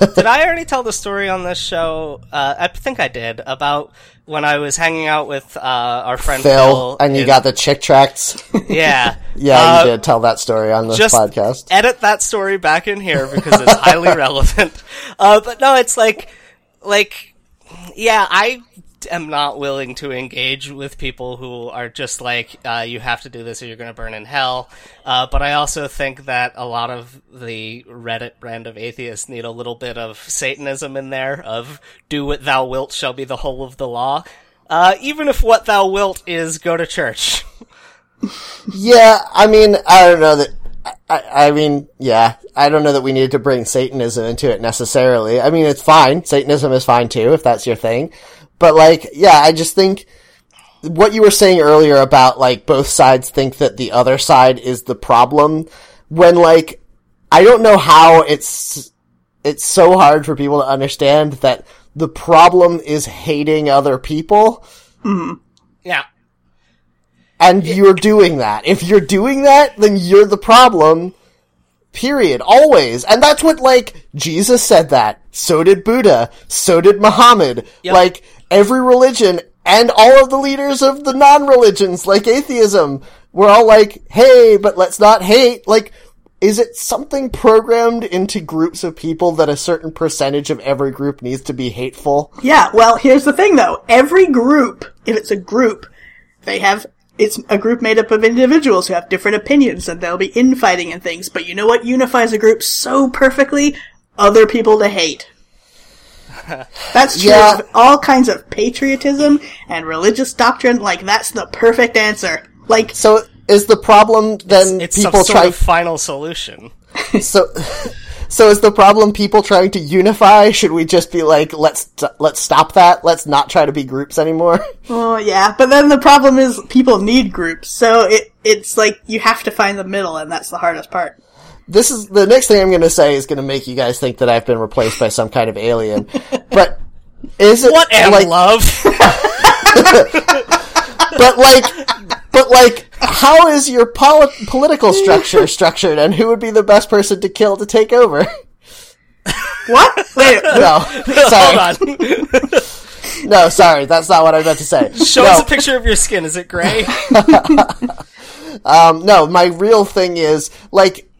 Did I already tell the story on this show? Uh, I think I did about when I was hanging out with uh, our friend Phil, Phil, and you in- got the chick tracts. yeah, yeah, Uh, you did tell that story on this just podcast. edit that story back in here because it's highly relevant. Uh, but no, it's like, like, yeah, I am not willing to engage with people who are just like, uh, you have to do this or you're going to burn in hell. Uh, but I also think that a lot of the Reddit brand of atheists need a little bit of Satanism in there of do what thou wilt shall be the whole of the law. Uh, even if what thou wilt is go to church. Yeah, I mean, I don't know that. I, I mean, yeah, I don't know that we needed to bring Satanism into it necessarily. I mean, it's fine. Satanism is fine too, if that's your thing. But like, yeah, I just think what you were saying earlier about like both sides think that the other side is the problem when like, I don't know how it's, it's so hard for people to understand that the problem is hating other people. Mm-hmm. Yeah. And you're doing that. If you're doing that, then you're the problem. Period. Always. And that's what, like, Jesus said that. So did Buddha. So did Muhammad. Yep. Like, every religion and all of the leaders of the non-religions, like atheism, were all like, hey, but let's not hate. Like, is it something programmed into groups of people that a certain percentage of every group needs to be hateful? Yeah, well, here's the thing though. Every group, if it's a group, they have, it's a group made up of individuals who have different opinions and there'll be infighting and things, but you know what unifies a group so perfectly? Other people to hate. That's true Yeah. of all kinds of patriotism and religious doctrine, like that's the perfect answer. Like, So, is the problem then It's people some sort try of final solution. so So is the problem people trying to unify? Should we just be like, let's let's stop that. Let's not try to be groups anymore. Well, yeah, but then the problem is people need groups, so it it's like you have to find the middle, and that's the hardest part. This is the next thing I'm going to say is going to make you guys think that I've been replaced by some kind of alien. But is it What am like? love? But like, but like, how is your poli- political structure structured, and who would be the best person to kill to take over? What? Wait, No, sorry, Hold on. no, sorry, that's not what I meant to say. Show no. us a picture of your skin. Is it gray? Um, no, my real thing is like,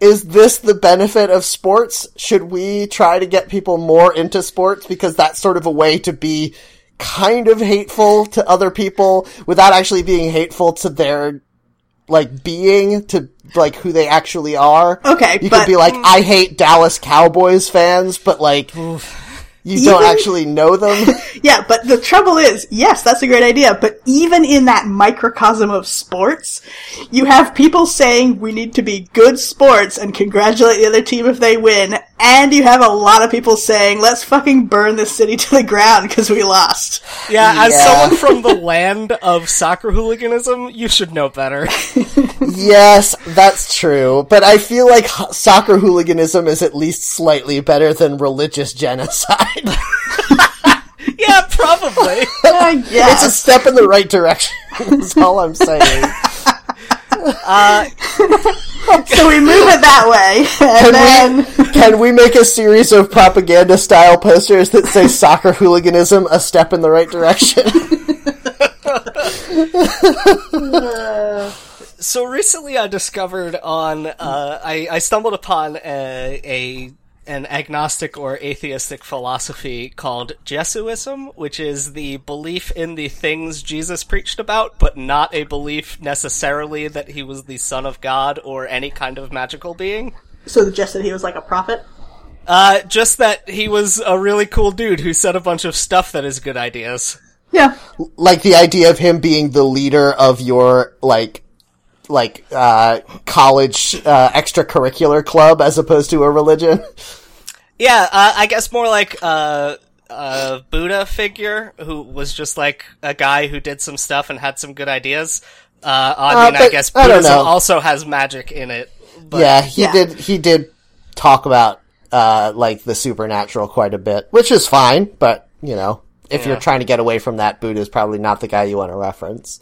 is this the benefit of sports? Should we try to get people more into sports because that's sort of a way to be kind of hateful to other people without actually being hateful to their like being to like who they actually are. Okay, you but- could be like, mm. I hate Dallas Cowboys fans, but like. You don't actually know them. Yeah, but the trouble is, yes, that's a great idea, but even in that microcosm of sports, you have people saying we need to be good sports and congratulate the other team if they win, and you have a lot of people saying let's fucking burn this city to the ground because we lost. Yeah, as someone from the land of soccer hooliganism, you should know better. Yes, that's true. But I feel like soccer hooliganism is at least slightly better than religious genocide. yeah, probably. Uh, it's a step in the right direction. That's all I'm saying. so we move it that way, and then Can we, can we make a series of propaganda style posters that say soccer hooliganism, a step in the right direction? So recently, I discovered on uh, I, I stumbled upon a, a an agnostic or atheistic philosophy called Jesuism, which is the belief in the things Jesus preached about, but not a belief necessarily that he was the son of God or any kind of magical being. so just that he was like a prophet. Uh, just that he was a really cool dude who said a bunch of stuff that is good ideas. Yeah, like the idea of him being the leader of your, like, like, uh, college, uh, extracurricular club as opposed to a religion. Yeah, uh, I guess more like uh, a Buddha figure who was just like a guy who did some stuff and had some good ideas. Uh, I mean, I but guess I don't Buddhism know. also has magic in it. But yeah, he Yeah. did. He did talk about uh, like the supernatural quite a bit, which is fine. But you know, if you're trying to get away from that, Buddha's probably not the guy you want to reference.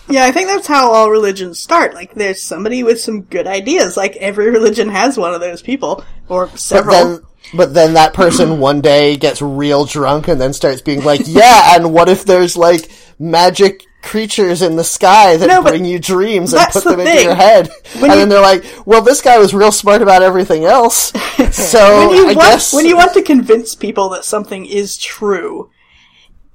yeah. I think that's how all religions start. Like, there's somebody with some good ideas. Like every religion has one of those people, or But several. then, but then that person one day gets real drunk and then starts being like, "Yeah, and what if there's like magic?" Creatures in the sky that No, bring you dreams and put the them into your head, and you- then they're like, "Well, this guy was real smart about everything else." So when you I want, guess when you want to convince people that something is true,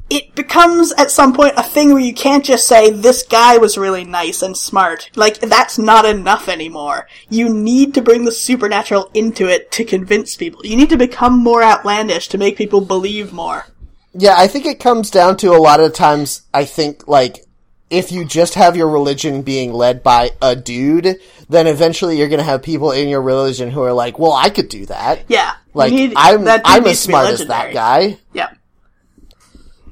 it becomes at some point a thing where you can't just say this guy was really nice and smart. Like that's not enough anymore. You need to bring the supernatural into it to convince people. You need to become more outlandish to make people believe more. Yeah, I think it comes down to a lot of times, I think, like, if you just have your religion being led by a dude, then eventually you're gonna have people in your religion who are like, well, I could do that. Yeah, Like, need- I'm, I'm as to smart as that guy. Yeah.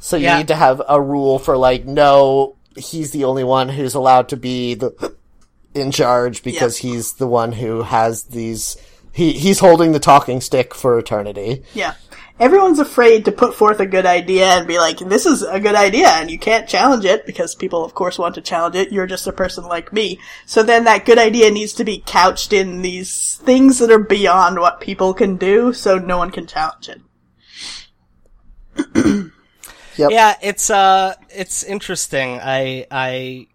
So you Yeah. need to have a rule for like, no, he's the only one who's allowed to be the, in charge because he's the one who has these, he, he's holding the talking stick for eternity. Yeah. Everyone's afraid to put forth a good idea and be like, this is a good idea, and you can't challenge it because people, of course, want to challenge it. You're just a person like me. So then that good idea needs to be couched in these things that are beyond what people can do, so no one can challenge it. Yep. Yeah, it's uh, it's interesting. I I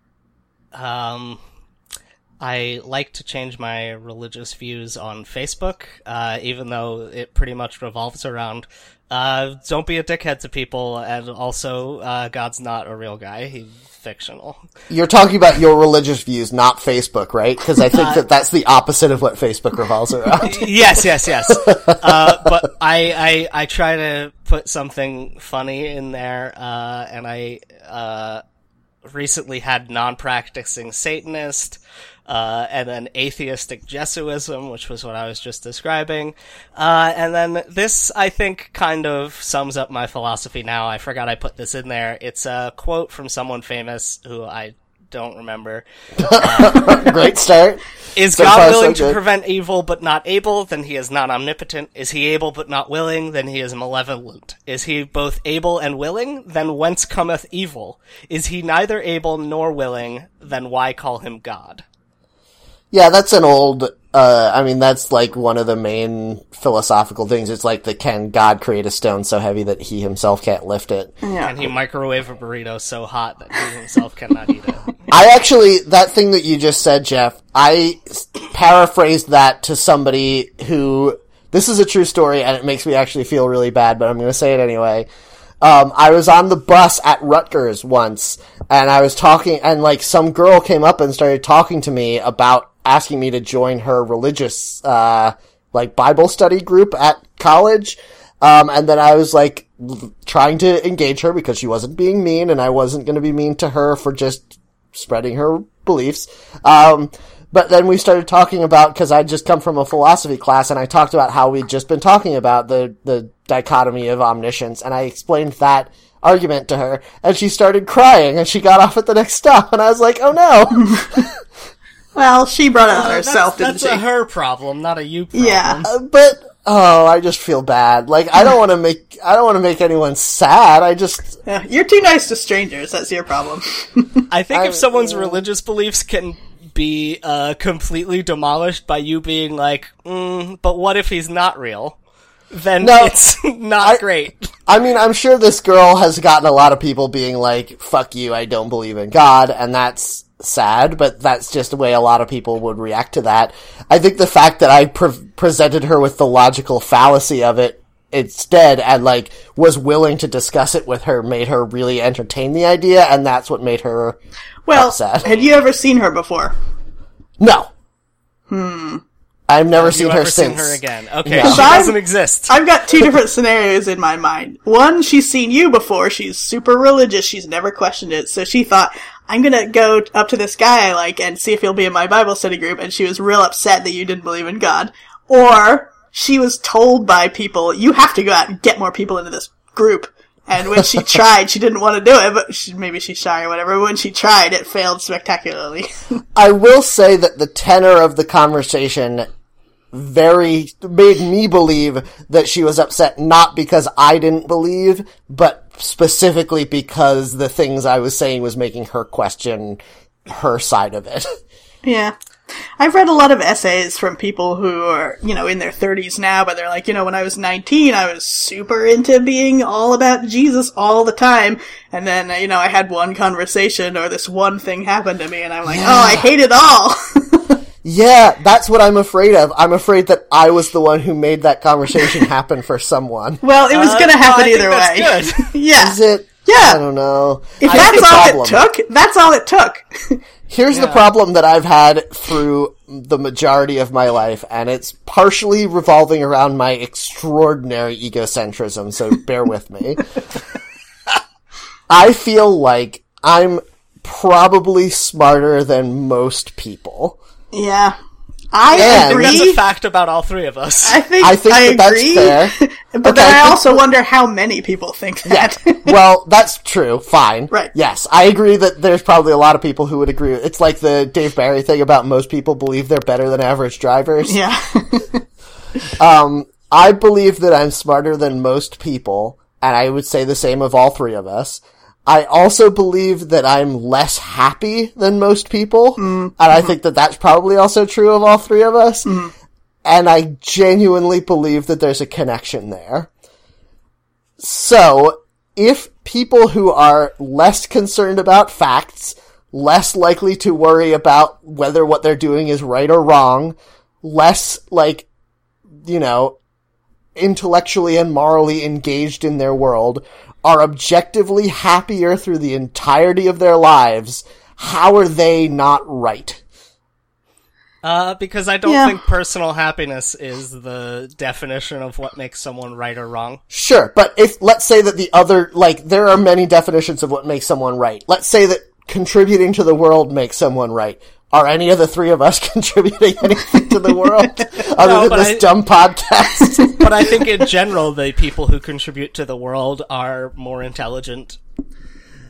um. I like to change my religious views on Facebook, uh, even though it pretty much revolves around uh, don't be a dickhead to people, and also uh, God's not a real guy; he's fictional. You're talking about your religious views, not Facebook, right? Because I Uh, think that that's the opposite of what Facebook revolves around. yes, yes, yes. Uh, but I, I, I try to put something funny in there, uh, and I, uh, recently had non-practicing Satanist, uh, and then atheistic Jesuism, which was what I was just describing. Uh, and then this, I think, kind of sums up my philosophy now. I forgot I put this in there. It's a quote from someone famous who I don't remember. Great start. Is So God far, so willing to prevent evil but not able? Then he is not omnipotent. Is he able but not willing? Then he is malevolent. Is he both able and willing? Then whence cometh evil? Is he neither able nor willing? Then why call him God? Yeah, that's an old. Uh, I mean, that's like one of the main philosophical things. It's like the can God create a stone so heavy that he himself can't lift it? Yeah. Can he microwave a burrito so hot that he himself cannot eat it? I actually, that thing that you just said, Jeff, I paraphrased that to somebody who, this is a true story and it makes me actually feel really bad, but I'm going to say it anyway. Um, I was on the bus at Rutgers once and I was talking and like some girl came up and started talking to me about asking me to join her religious, uh, like Bible study group at college. Um, and then I was like trying to engage her because she wasn't being mean and I wasn't going to be mean to her for just spreading her beliefs. Um, but then we started talking about because I'd just come from a philosophy class, and I talked about how we'd just been talking about the the dichotomy of omniscience, and I explained that argument to her, and she started crying, and she got off at the next stop, and I was like, "Oh no!" Well, she brought it on herself, that's, didn't that's she? a her problem, not a you problem. Yeah. Uh, but oh, I just feel bad. Like I don't want to make I don't want to make anyone sad. I just Yeah, You're too nice to strangers. That's your problem. I think I- if someone's religious beliefs can be uh, completely demolished by you being like, mm, but what if he's not real? Then No, it's not great. I mean, I'm sure this girl has gotten a lot of people being like, fuck you, I don't believe in God, and that's sad, but that's just the way a lot of people would react to that. I think the fact that I pre- presented her with the logical fallacy of it instead and like was willing to discuss it with her made her really entertain the idea, and that's what made her Well, upset. had you ever seen her before? No. Hmm. I've never seen her ever since. seen her again? Okay, No. she I'm- doesn't exist. I've got two different scenarios in my mind. One, she's seen you before. She's super religious. She's never questioned it. So she thought, I'm gonna go up to this guy I like and see if he'll be in my Bible study group. And she was real upset that you didn't believe in God. Or she was told by people, you have to go out and get more people into this group. And when she tried, she didn't want to do it, but she, maybe she's shy or whatever. When she tried, it failed spectacularly. I will say that the tenor of the conversation very made me believe that she was upset not because I didn't believe, but specifically because the things I was saying was making her question her side of it. Yeah. I've read a lot of essays from people who are, you know, in their 30s now, but they're like, you know, when I was 19, I was super into being all about Jesus all the time. And then, you know, I had one conversation or this one thing happened to me and I'm like, oh, I hate it all. yeah, that's what I'm afraid of. I'm afraid that I was the one who made that conversation happen for someone. well, it was Uh, gonna no, happen I think either that's way. good. yeah. Is it? Yeah. I don't know. If I that's all problem- it took, that's all it took. Here's the problem that I've had through the majority of my life, and it's partially revolving around my extraordinary egocentrism, so bear with me. I feel like I'm probably smarter than most people. Yeah. I Yeah, agree. That's a fact about all three of us. I think I think I that that's agree, fair. but Okay, then I I think- also wonder how many people think that. well, that's true. Fine. Right. Yes, I agree that there's probably a lot of people who would agree. It's like the Dave Barry thing about most people believe they're better than average drivers. yeah. um, I believe that I'm smarter than most people, and I would say the same of all three of us. I also believe that I'm less happy than most people, mm. and I mm-hmm. think that that's probably also true of all three of us. Mm-hmm. And I genuinely believe that there's a connection there. So, if people who are less concerned about facts, less likely to worry about whether what they're doing is right or wrong, less like, you know, intellectually and morally engaged in their world, are objectively happier through the entirety of their lives, how are they not right? Uh, because I don't Yeah. think personal happiness is the definition of what makes someone right or wrong. Sure, but if, let's say that the other, like, there are many definitions of what makes someone right. Let's say that contributing to the world makes someone right. Are any of the three of us contributing anything to the world other No, than but this I- dumb podcast? but I think in general, the people who contribute to the world are more intelligent.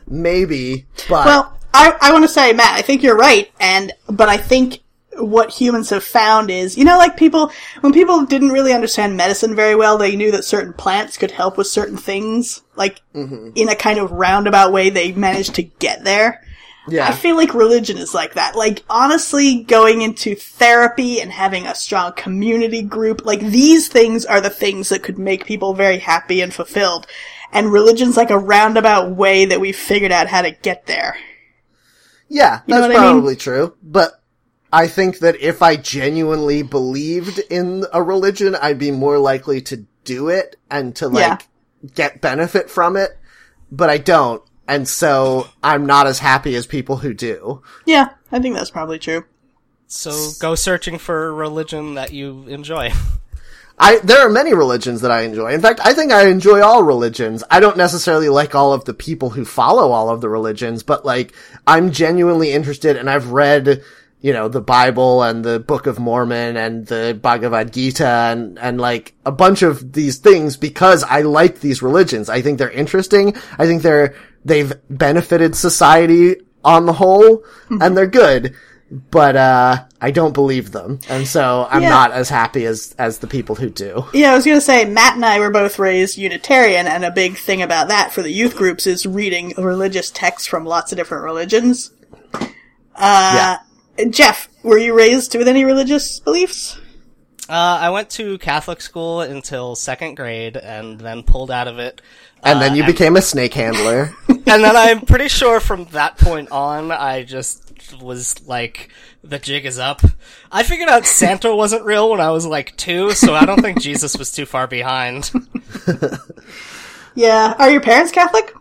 Maybe, but Well, I, I want to say, Matt, I think you're right, and but I think what humans have found is, you know, like people when people didn't really understand medicine very well, they knew that certain plants could help with certain things, like mm-hmm. in a kind of roundabout way. They managed to get there. Yeah, I feel like religion is like that. Like, honestly, going into therapy and having a strong community group, like, these things are the things that could make people very happy and fulfilled. And religion's like a roundabout way that we've figured out how to get there. yeah, know that's what I mean? probably true. But I think that if I genuinely believed in a religion, I'd be more likely to do it and to like Yeah. get benefit from it. But I don't, and so I'm not as happy as people who do. Yeah, I think that's probably true. So go searching for a religion that you enjoy. I there are many religions that I enjoy. In fact, I think I enjoy all religions. I don't necessarily like all of the people who follow all of the religions, but like I'm genuinely interested and I've read, you know, the Bible and the Book of Mormon and the Bhagavad Gita and and like a bunch of these things because I like these religions. I think they're interesting. I think they're they've benefited society on the whole and they're good. But uh I don't believe them. And so I'm Yeah. not as happy as as the people who do. Yeah, I was gonna say, Matt and I were both raised Unitarian, and a big thing about that for the youth groups is reading religious texts from lots of different religions. Uh, Jeff, were you raised with any religious beliefs? Uh, I went to Catholic school until second grade, and then pulled out of it. And then you Uh, became a snake handler. and then I'm pretty sure from that point on, I just was like, the jig is up. I figured out Santa wasn't real when I was like two, so I don't think Jesus was too far behind. Yeah. Are your parents Catholic?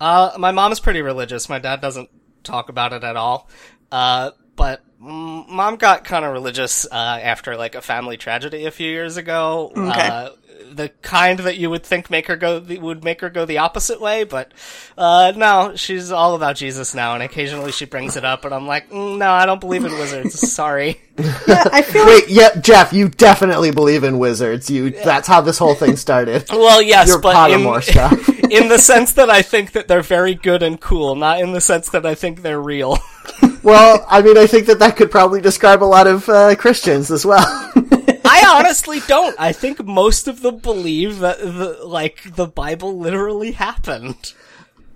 Uh, my mom is pretty religious. My dad doesn't talk about it at all. Uh, but mom got kind of religious uh, after like a family tragedy a few years ago. Okay. Uh, the kind that you would think make her go would make her go the opposite way, but uh, no, she's all about Jesus now, and occasionally she brings it up, and I'm like, mm, no, I don't believe in wizards. Sorry. Yeah, I feel like Wait, yeah, Jeff, you definitely believe in wizards. You that's how this whole thing started. Well, yes, Your but Pottermore in, stuff. in the sense that I think that they're very good and cool, not in the sense that I think they're real. Well, I mean, I think that that could probably describe a lot of uh, Christians as well. I honestly don't. I think most of them believe that the like the Bible literally happened.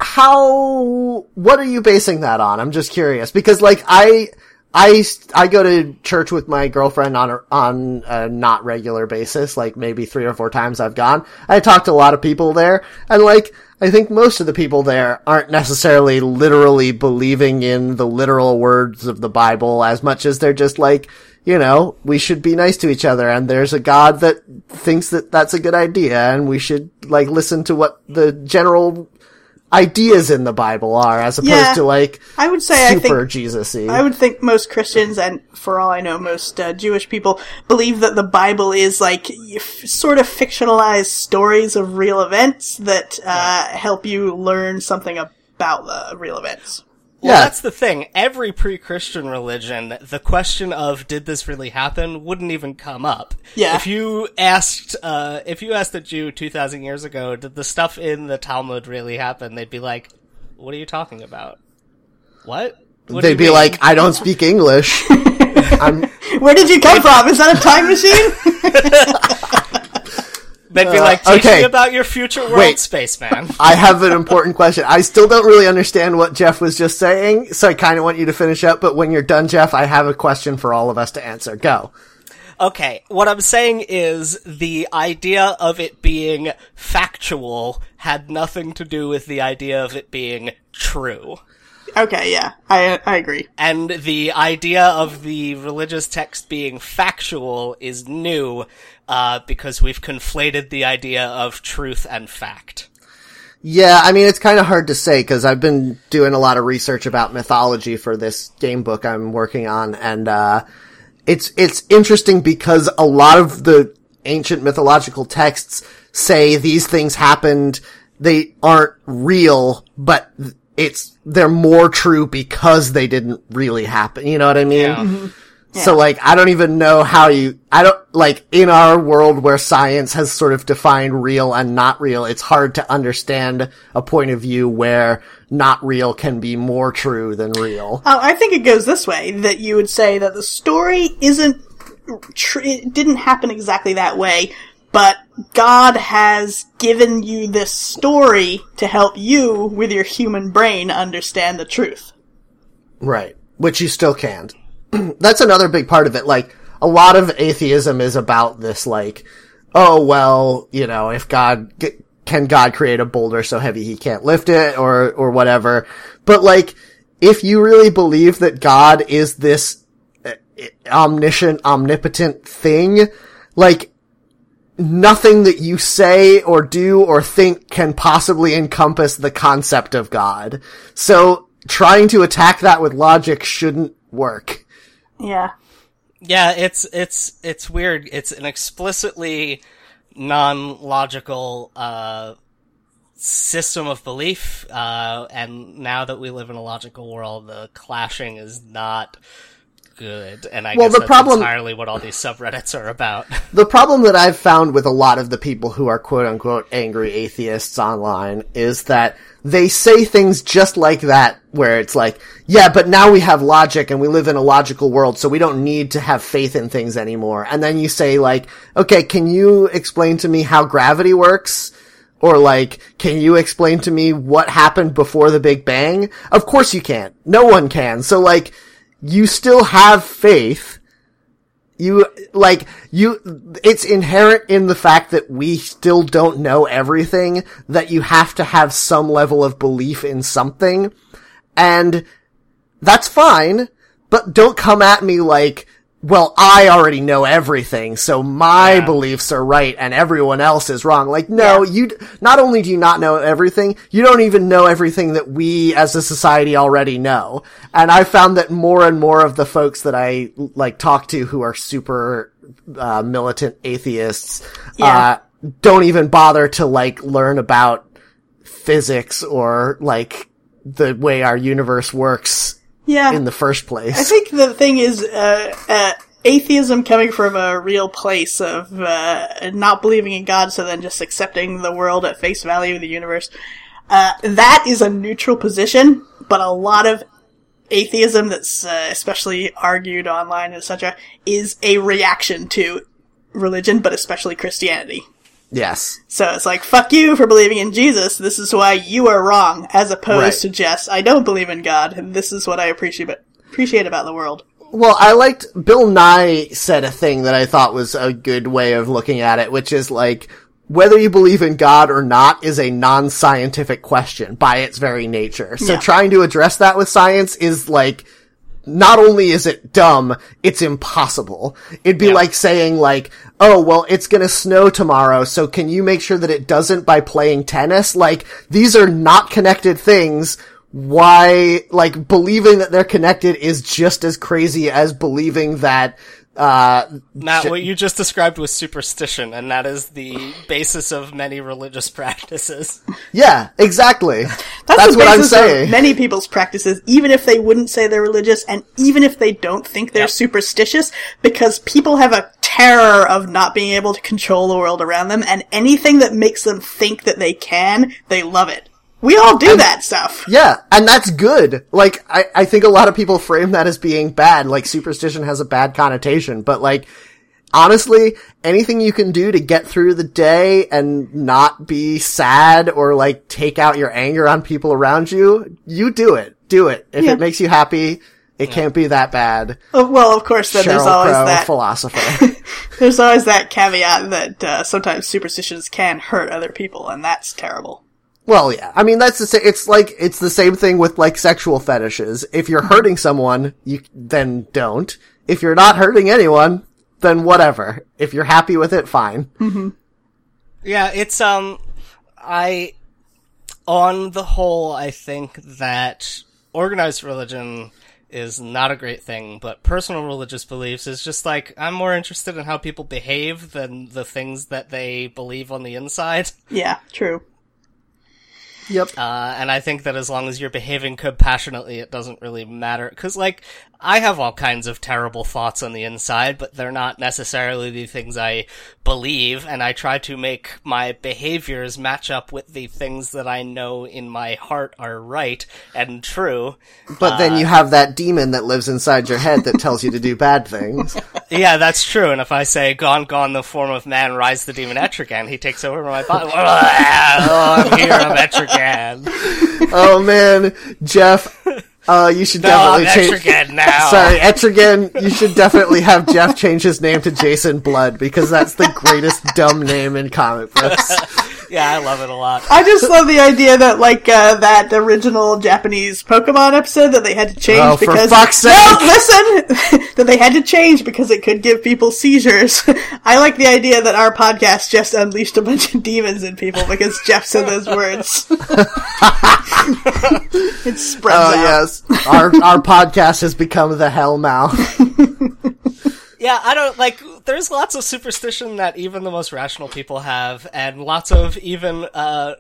how? What are you basing that on? I'm just curious because, like, I. I, I go to church with my girlfriend on a, on a not regular basis, like maybe three or four times I've gone. I talk to a lot of people there, and like, I think most of the people there aren't necessarily literally believing in the literal words of the Bible as much as they're just like, you know, we should be nice to each other and there's a God that thinks that that's a good idea and we should like listen to what the general ideas in the Bible are as opposed Yeah. to like I would say super Jesus-y. I would think most Christians, and for all I know, most uh, Jewish people believe that the Bible is like f- sort of fictionalized stories of real events that uh, help you learn something about the real events. Well, Yeah. that's the thing. Every pre-Christian religion, the question of did this really happen wouldn't even come up. Yeah. If you asked, uh, if you asked a Jew two thousand years ago, did the stuff in the Talmud really happen? They'd be like, "What are you talking about? What?" What They'd be mean?" like, I don't speak English. I'm, Where did you come from? Is that a time machine? They'd be like, "Teach Uh, okay. me about your future world, Wait. spaceman." I have an important question. I still don't really understand what Jeff was just saying, so I kind of want you to finish up, but when you're done, Jeff, I have a question for all of us to answer. Go. Okay, what I'm saying is the idea of it being factual had nothing to do with the idea of it being true. Okay, yeah, I I agree. And the idea of the religious text being factual is new, uh, because we've conflated the idea of truth and fact. Yeah, I mean, it's kind of hard to say because I've been doing a lot of research about mythology for this game book I'm working on, and, uh, it's, it's interesting because a lot of the ancient mythological texts say these things happened, they aren't real, but it's they're more true because they didn't really happen. You know what I mean? Yeah. Mm-hmm. So like, I don't even know how you, I don't, like, in our world where science has sort of defined real and not real, it's hard to understand a point of view where not real can be more true than real. Oh, I think it goes this way that you would say that the story isn't, tr- it didn't happen exactly that way, but God has given you this story to help you with your human brain understand the truth. Right. Which you still can't. That's another big part of it. Like, a lot of atheism is about this, like, oh, well, you know, if God, can God create a boulder so heavy he can't lift it or, or whatever. But like, if you really believe that God is this uh, omniscient, omnipotent thing, like, nothing that you say or do or think can possibly encompass the concept of God. So, trying to attack that with logic shouldn't work. Yeah. Yeah, it's it's it's weird. It's an explicitly non-logical uh, system of belief, uh, and now that we live in a logical world, the clashing is not good. And I Well, guess the that's problem- entirely what all these subreddits are about. The problem that I've found with a lot of the people who are quote unquote angry atheists online is that they say things just like that, where it's like, yeah, but now we have logic and we live in a logical world, so we don't need to have faith in things anymore. And then you say like, okay, can you explain to me how gravity works? Or like, can you explain to me what happened before the Big Bang? Of course you can't. No one can. So like, you still have faith. You, like, you, it's inherent in the fact that we still don't know everything, that you have to have some level of belief in something. And that's fine, but don't come at me like, well, I already know everything, so my Yeah. beliefs are right and everyone else is wrong. Like, no, you, not only do you not know everything, you don't even know everything that we as a society already know. And I found that more and more of the folks that I, like, talk to who are super, uh, militant atheists, Yeah. uh, don't even bother to, like, learn about physics or, like, the way our universe works Yeah. in the first place. I think the thing is, uh, uh, atheism coming from a real place of uh, not believing in God, so then just accepting the world at face value of the universe. Uh, that is a neutral position, but a lot of atheism that's uh, especially argued online, etc., is a reaction to religion, but especially Christianity. Yes. So it's like, fuck you for believing in Jesus. This is why you are wrong, as opposed Right. to just, I don't believe in God, and this is what I appreciate appreciate about the world. Well, I liked Bill Nye said a thing that I thought was a good way of looking at it, which is like whether you believe in God or not is a non-scientific question by its very nature. So Yeah. trying to address that with science is like not only is it dumb, it's impossible. It'd be Yeah. like saying like, oh, well, it's gonna snow tomorrow, so can you make sure that it doesn't by playing tennis? Like, these are not connected things. Why, like, believing that they're connected is just as crazy as believing that, uh, Matt, sh- what you just described was superstition, and that is the basis of many religious practices. yeah, exactly. That's, the what I'm basis of saying. many people's practices, even if they wouldn't say they're religious, and even if they don't think they're superstitious, because people have a terror of not being able to control the world around them, and anything that makes them think that they can, they love it. We all do that stuff. Yeah, and that's good. Like, I, I think a lot of people frame that as being bad, like superstition has a bad connotation, but like, honestly, anything you can do to get through the day and not be sad or like take out your anger on people around you, you do it. Do it. If Yeah. it makes you happy, it can't be that bad. Uh, Well, of course, then there's always Crow, that. philosopher. There's always that caveat that uh, sometimes superstitions can hurt other people, and that's terrible. Well, yeah. I mean, that's the sa- it's like, it's the same thing with like sexual fetishes. If you're hurting someone, you, then don't. If you're not hurting anyone, then whatever. If you're happy with it, fine. Yeah, it's um I on the whole I think that organized religion is not a great thing, but personal religious beliefs is just like I'm more interested in how people behave than the things that they believe on the inside. Yeah, true. Yep. Uh, and I think that as long as you're behaving compassionately, it doesn't really matter. Cause like, I have all kinds of terrible thoughts on the inside, but they're not necessarily the things I believe, and I try to make my behaviors match up with the things that I know in my heart are right and true. But then uh, you have that demon that lives inside your head that tells you to do bad things. Yeah, that's true. And if I say, "Gone, gone, the form of man, rise the demon Etrigan," he takes over my body. oh, I'm here, I'm Etrigan. oh man, Jeff, uh, you should No, definitely change. Etrigan now. Sorry, Etrigan, you should definitely have Jeff change his name to Jason Blood because that's the greatest dumb name in comic books. Yeah, I love it a lot. I just love the idea that like uh, that original Japanese Pokemon episode that they had to change Oh, for because fuck's no, listen, that they had to change because it could give people seizures. I like the idea that our podcast just unleashed a bunch of demons in people because Jeff said those words. it spreads Oh out. yes, our our podcast has become the Hellmouth. Yeah, I don't like. There's lots of superstition that even the most rational people have, and lots of even uh,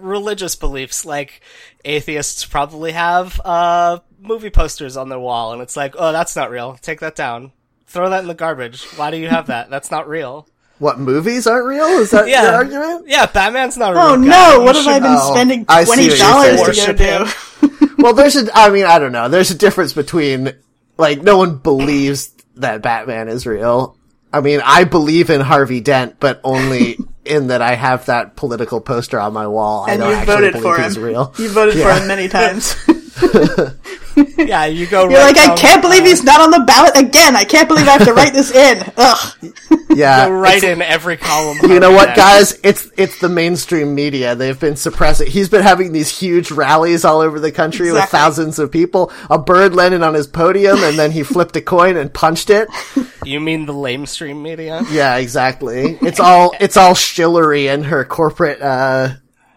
religious beliefs. Like atheists probably have uh, movie posters on their wall, and it's like, oh, that's not real. Take that down. Throw that in the garbage. Why do you have that? That's not real. What movies aren't real? Is that Yeah. your argument? Yeah, Batman's not a real Oh guy. no! What have I been Oh, spending I see what twenty you're dollars to go do? Well, there's a. I mean, I don't know. There's a difference between like no one believes that Batman is real. I mean, I believe in Harvey Dent, but only in that I have that political poster on my wall. I And don't you actually voted for he's him. real. You voted Yeah. for him many times. Yeah, you go. You're right like, I can't believe he's not on the ballot again. I can't believe I have to write this in. Ugh. Yeah, Go right in every column. You know what, guys? It's it's the mainstream media. They've been suppressing. He's been having these huge rallies all over the country with thousands of people. A bird landed on his podium, and then he flipped a coin and punched it. You mean the lamestream media? Yeah, exactly. It's all it's all Shillery and her corporate uh,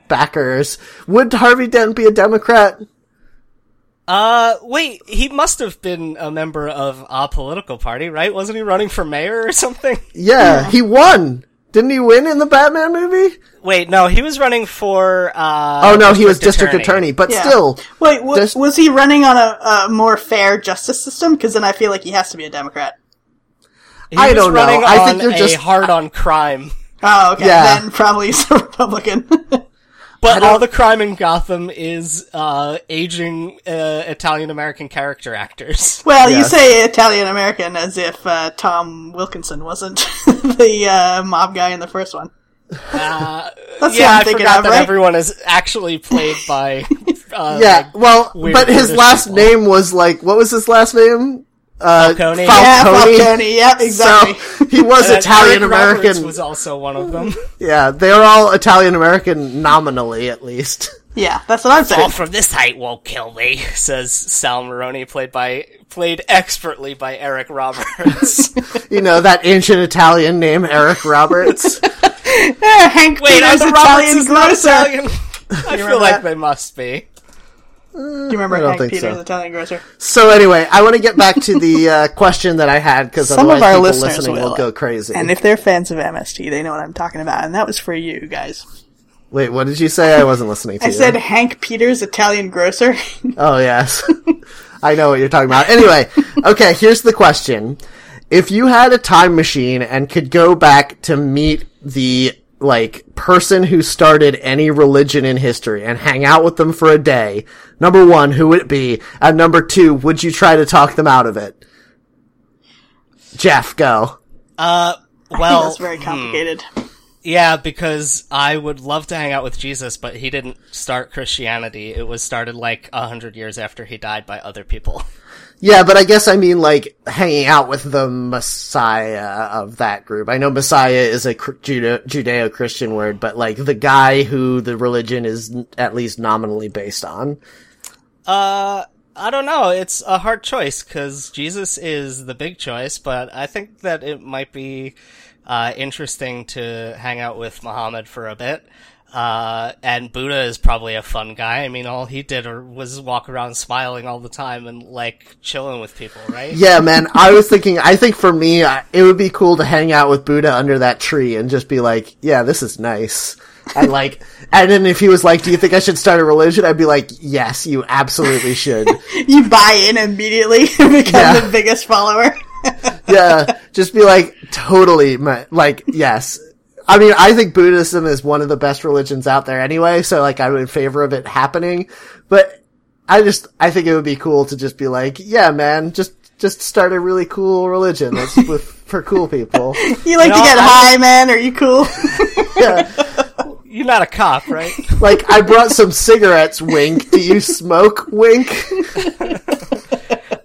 backers. Would Harvey Dent be a Democrat? Uh, wait, he must have been a member of a political party, right? Wasn't he running for mayor or something? Yeah, he won. Didn't he win in the Batman movie? Wait, no, he was running for, uh. Oh no, he was district attorney. But Yeah. still, Wait, wa- Just- was he running on a, a more fair justice system? Because then I feel like he has to be a Democrat. He I was don't know. I on think you're a just- hard on crime. Oh, okay. Yeah. Then probably he's a Republican. But all the crime in Gotham is, uh, aging, uh, Italian American character actors. well, you say Italian American as if uh, Tom Wilkinson wasn't the uh, mob guy in the first one. Uh, That's yeah, I'm I thinking forgot of, that right? everyone is actually played by, uh, yeah. like, well, weird but his last people. name was like what was his last name? Uh, Falcone. Yeah, Falcone. Falcone. Yep, exactly. So he was And Italian Eric Roberts American. was also one of them. Yeah, they're all Italian American nominally, at least. yeah, that's what I'm saying. Fall saying. from this height won't kill me, says Sal Maroni, played by played expertly by Eric Roberts. You know that ancient Italian name, Eric Roberts. Eh, Hank Wait, are Peters, the Italian Robertses not. Italian? I feel like that? they must be. Do you remember I Hank Peters, so. Italian grocer? so anyway, I want to get back to the uh, question that I had because Some of our listeners listening will. will. go crazy. And if they're fans of MST, they know what I'm talking about. And that was for you guys. Wait, what did you say? I wasn't listening to I you. said Hank Peters, Italian grocer. Oh yes, I know what you're talking about. Anyway, okay, here's the question: If you had a time machine and could go back to meet the like person who started any religion in history and hang out with them for a day, number one, who would it be? And number two, would you try to talk them out of it? Jeff, go. Uh, well, think that's very complicated. yeah, because I would love to hang out with Jesus, but he didn't start Christianity. It was started like a hundred years after he died by other people. Yeah, but I guess I mean like hanging out with the Messiah of that group. I know Messiah is a cr- Judeo-Christian word, but like the guy who the religion is at least nominally based on. Uh, I don't know. It's a hard choice because Jesus is the big choice, but I think that it might be uh, interesting to hang out with Muhammad for a bit. Uh, and Buddha is probably a fun guy. I mean, all he did was walk around smiling all the time and like chilling with people, right? Yeah, man, I was thinking, I think for me, I, it would be cool to hang out with Buddha under that tree and just be like, yeah, this is nice. And like, and then if he was like, "Do you think I should start a religion?" I'd be like, "Yes, you absolutely should." You buy in immediately and become Yeah. the biggest follower. yeah, just be like, totally, ma- like, yes. I mean, I think Buddhism is one of the best religions out there anyway, so like, I'm in favor of it happening. But I just, I think it would be cool to just be like, yeah, man, just, just start a really cool religion that's with, for cool people. You like You to know, get I- high, man? Are you cool? Yeah. You're not a cop, right? Like, I brought some cigarettes, wink. Do you smoke, wink?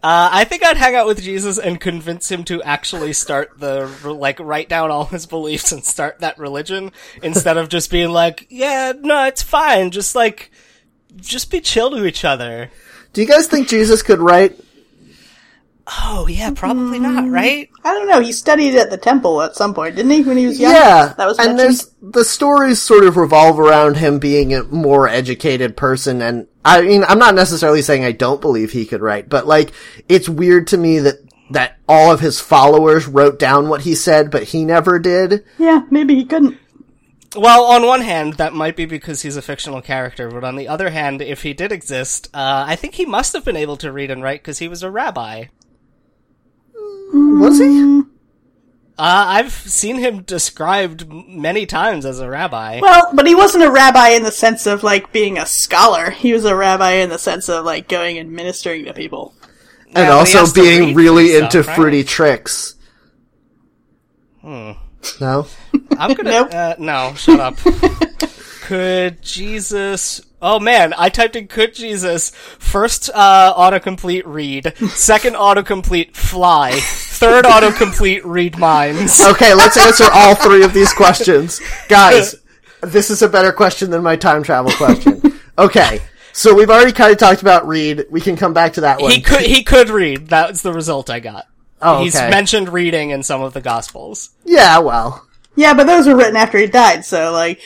Uh, I think I'd hang out with Jesus and convince him to actually start the like write down all his beliefs and start that religion instead of just being like, yeah, no, it's fine. Just like, just be chill to each other. Do you guys think Jesus could write? Oh yeah, probably not, right? I don't know. He studied at the temple at some point, didn't he? When he was young. Yeah, that was and there's the stories sort of revolve around him being a more educated person, and I mean, I'm not necessarily saying I don't believe he could write, but like, it's weird to me that that all of his followers wrote down what he said, but he never did. Yeah, maybe he couldn't. Well, on one hand, that might be because he's a fictional character, but on the other hand, if he did exist, uh, I think he must have been able to read and write because he was a rabbi. Was he? Uh, I've seen him described many times as a rabbi. Well, but he wasn't a rabbi in the sense of like being a scholar. He was a rabbi in the sense of like going and ministering to people. And Yeah, also being really and into right? fruity tricks. No? I'm gonna. Nope. uh, no, shut up. could Jesus. Oh man, I typed in could Jesus. First uh, autocomplete read. Second autocomplete fly. Third autocomplete read minds. Okay, let's answer all three of these questions. Guys, this is a better question than my time travel question. Okay, so we've already kind of talked about read. We can come back to that one. He could he could read. That's the result I got. Oh, He's mentioned reading in some of the gospels. Yeah, well, Yeah, but those were written after he died, so like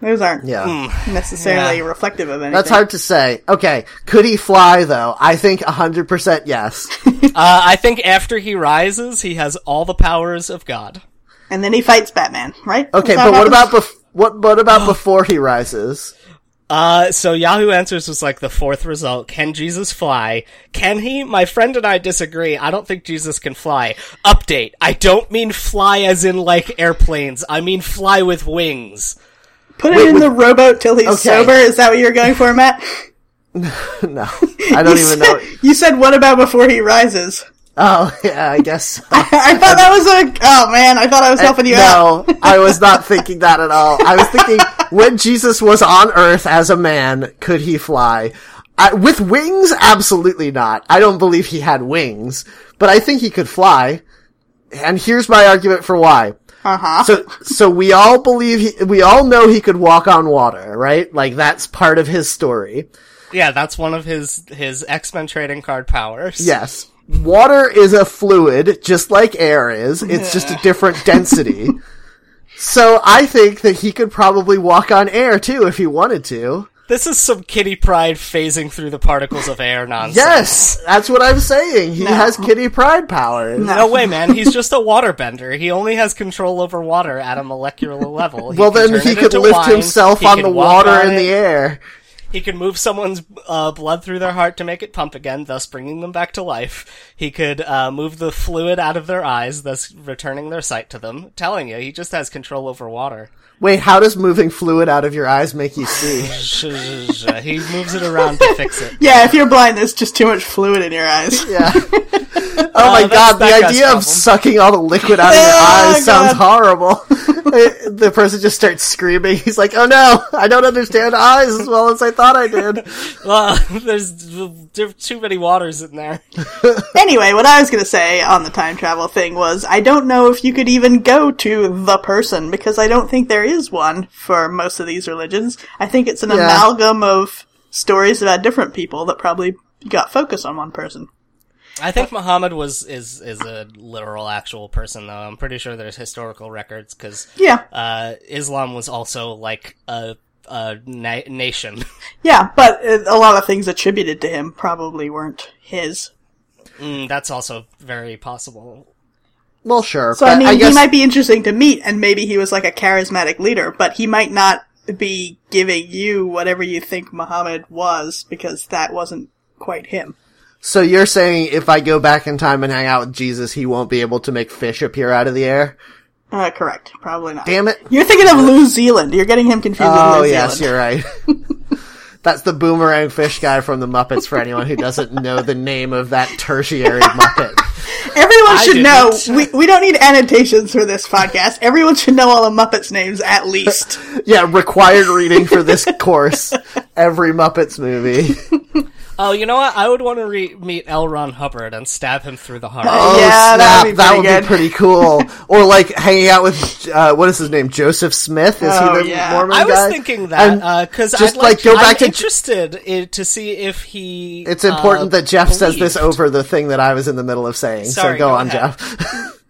those aren't yeah. necessarily Yeah. reflective of anything. That's hard to say. Okay, could he fly though? I think 100% yes. Uh, I think after he rises, he has all the powers of God. And then he fights Batman, right? Okay, Is that but what about bef- what what about before he rises? Uh, so Yahoo Answers was like the fourth result. Can Jesus fly? Can he? My friend and I disagree. I don't think Jesus can fly. Update. I don't mean fly as in like airplanes. I mean fly with wings. Put Wait, in the rowboat till he's Okay. sober? Is that what you're going for, Matt? No, I don't you even said, know. You said what about before he rises? Oh, yeah, I guess. So. I thought that was a. Oh man, I thought I was uh, helping you out. no, I was not thinking that at all. I was thinking when Jesus was on Earth as a man, could he fly? I, with wings, absolutely not. I don't believe he had wings, but I think he could fly. And here's my argument for why. Uh huh. So, so we all believe he, we all know he could walk on water, right? Like that's part of his story. Yeah, that's one of his his X Men trading card powers. Yes. Water is a fluid, just like air is. It's just a different density. So I think that he could probably walk on air too if he wanted to. This is some Kitty Pryde phasing through the particles of air nonsense. Yes, that's what I'm saying. He has Kitty Pryde powers. No way, man. He's just a waterbender. He only has control over water at a molecular level. He Well, then he could lift wine. himself He on the water in it. the air. He can move someone's uh, blood through their heart to make it pump again, thus bringing them back to life. He could uh, move the fluid out of their eyes, thus returning their sight to them. telling you, he just has control over water. Wait, how does moving fluid out of your eyes make you see? he moves it around to fix it. Yeah, if you're blind, there's just too much fluid in your eyes. Yeah. Oh my uh, that's god, the that guy's idea of problem. sucking all the liquid out of your Oh, eyes sounds God. horrible. the person just starts screaming. He's like, "Oh no, I don't understand eyes as well as I thought I did." Well, there's there's too many waters in there. Anyway, what I was going to say on the time travel thing was I don't know if you could even go to the person because I don't think there is one for most of these religions. I think it's an Yeah. amalgam of stories about different people that probably got focus on one person. I think Muhammad was is is a literal actual person though. I'm pretty sure there's historical records because Yeah. uh, Islam was also like a a na- nation. Yeah, but uh, a lot of things attributed to him probably weren't his. mm, that's also very possible. Well, sure. So but I mean, guess, he might be interesting to meet, and maybe he was like a charismatic leader, but he might not be giving you whatever you think Muhammad was because that wasn't quite him. So you're saying if I go back in time and hang out with Jesus, he won't be able to make fish appear out of the air? Uh, correct. Probably not. Damn it. You're thinking of Lew Zealand. You're getting him confused Oh, with Lew yes, Zealand. you're right. That's the boomerang fish guy from the Muppets for anyone who doesn't know the name of that tertiary Muppet. Everyone I should know. didn't. We, we don't need annotations for this podcast. Everyone should know all the Muppets names at least. Yeah, required reading for this course. Every Muppets movie. Oh, you know what? I would want to re- meet L. Ron Hubbard and stab him through the heart. Oh, Yeah, snap. that would be that pretty would good. be pretty cool. or like hanging out with, uh, what is his name? Joseph Smith? Is Oh, he the yeah. Mormon I was guy? thinking that And because just, I'd like, like, go back I'm to- interested i to see if he. It's important uh, that Jeff says this over the thing that I was in the middle of saying. Sorry, so go, go on, ahead. Jeff.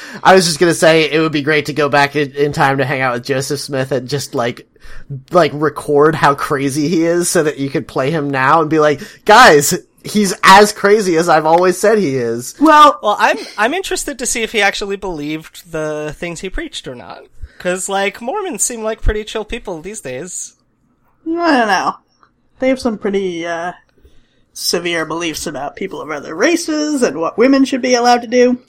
I was just gonna say it would be great to go back in, in time to hang out with Joseph Smith and just like, like record how crazy he is so that you could play him now and be like, guys, he's as crazy as I've always said he is. Well, Well, I'm I'm interested to see if he actually believed the things he preached or not. Because like Mormons seem like pretty chill people these days. I don't know. They have some pretty uh, severe beliefs about people of other races and what women should be allowed to do.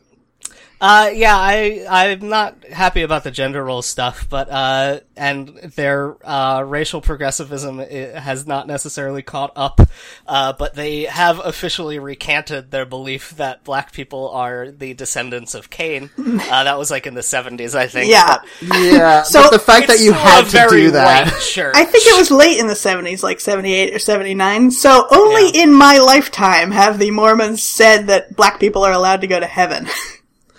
Uh, yeah, I I'm not happy about the gender role stuff, but uh, and their uh racial progressivism has not necessarily caught up. Uh, but they have officially recanted their belief that black people are the descendants of Cain. Uh, that was like in the '70s, I think. Yeah. but Yeah, So- but the fact that you still had to very do that. white. I think it was late in the 70s, like 78 or 79. So only Yeah. in my lifetime have the Mormons said that black people are allowed to go to heaven.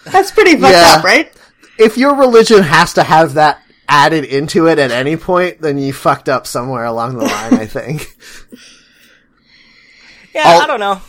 That's pretty fucked Yeah. up, right? If your religion has to have that added into it at any point, then you fucked up somewhere along the line, I think. Yeah, I'll- I don't know.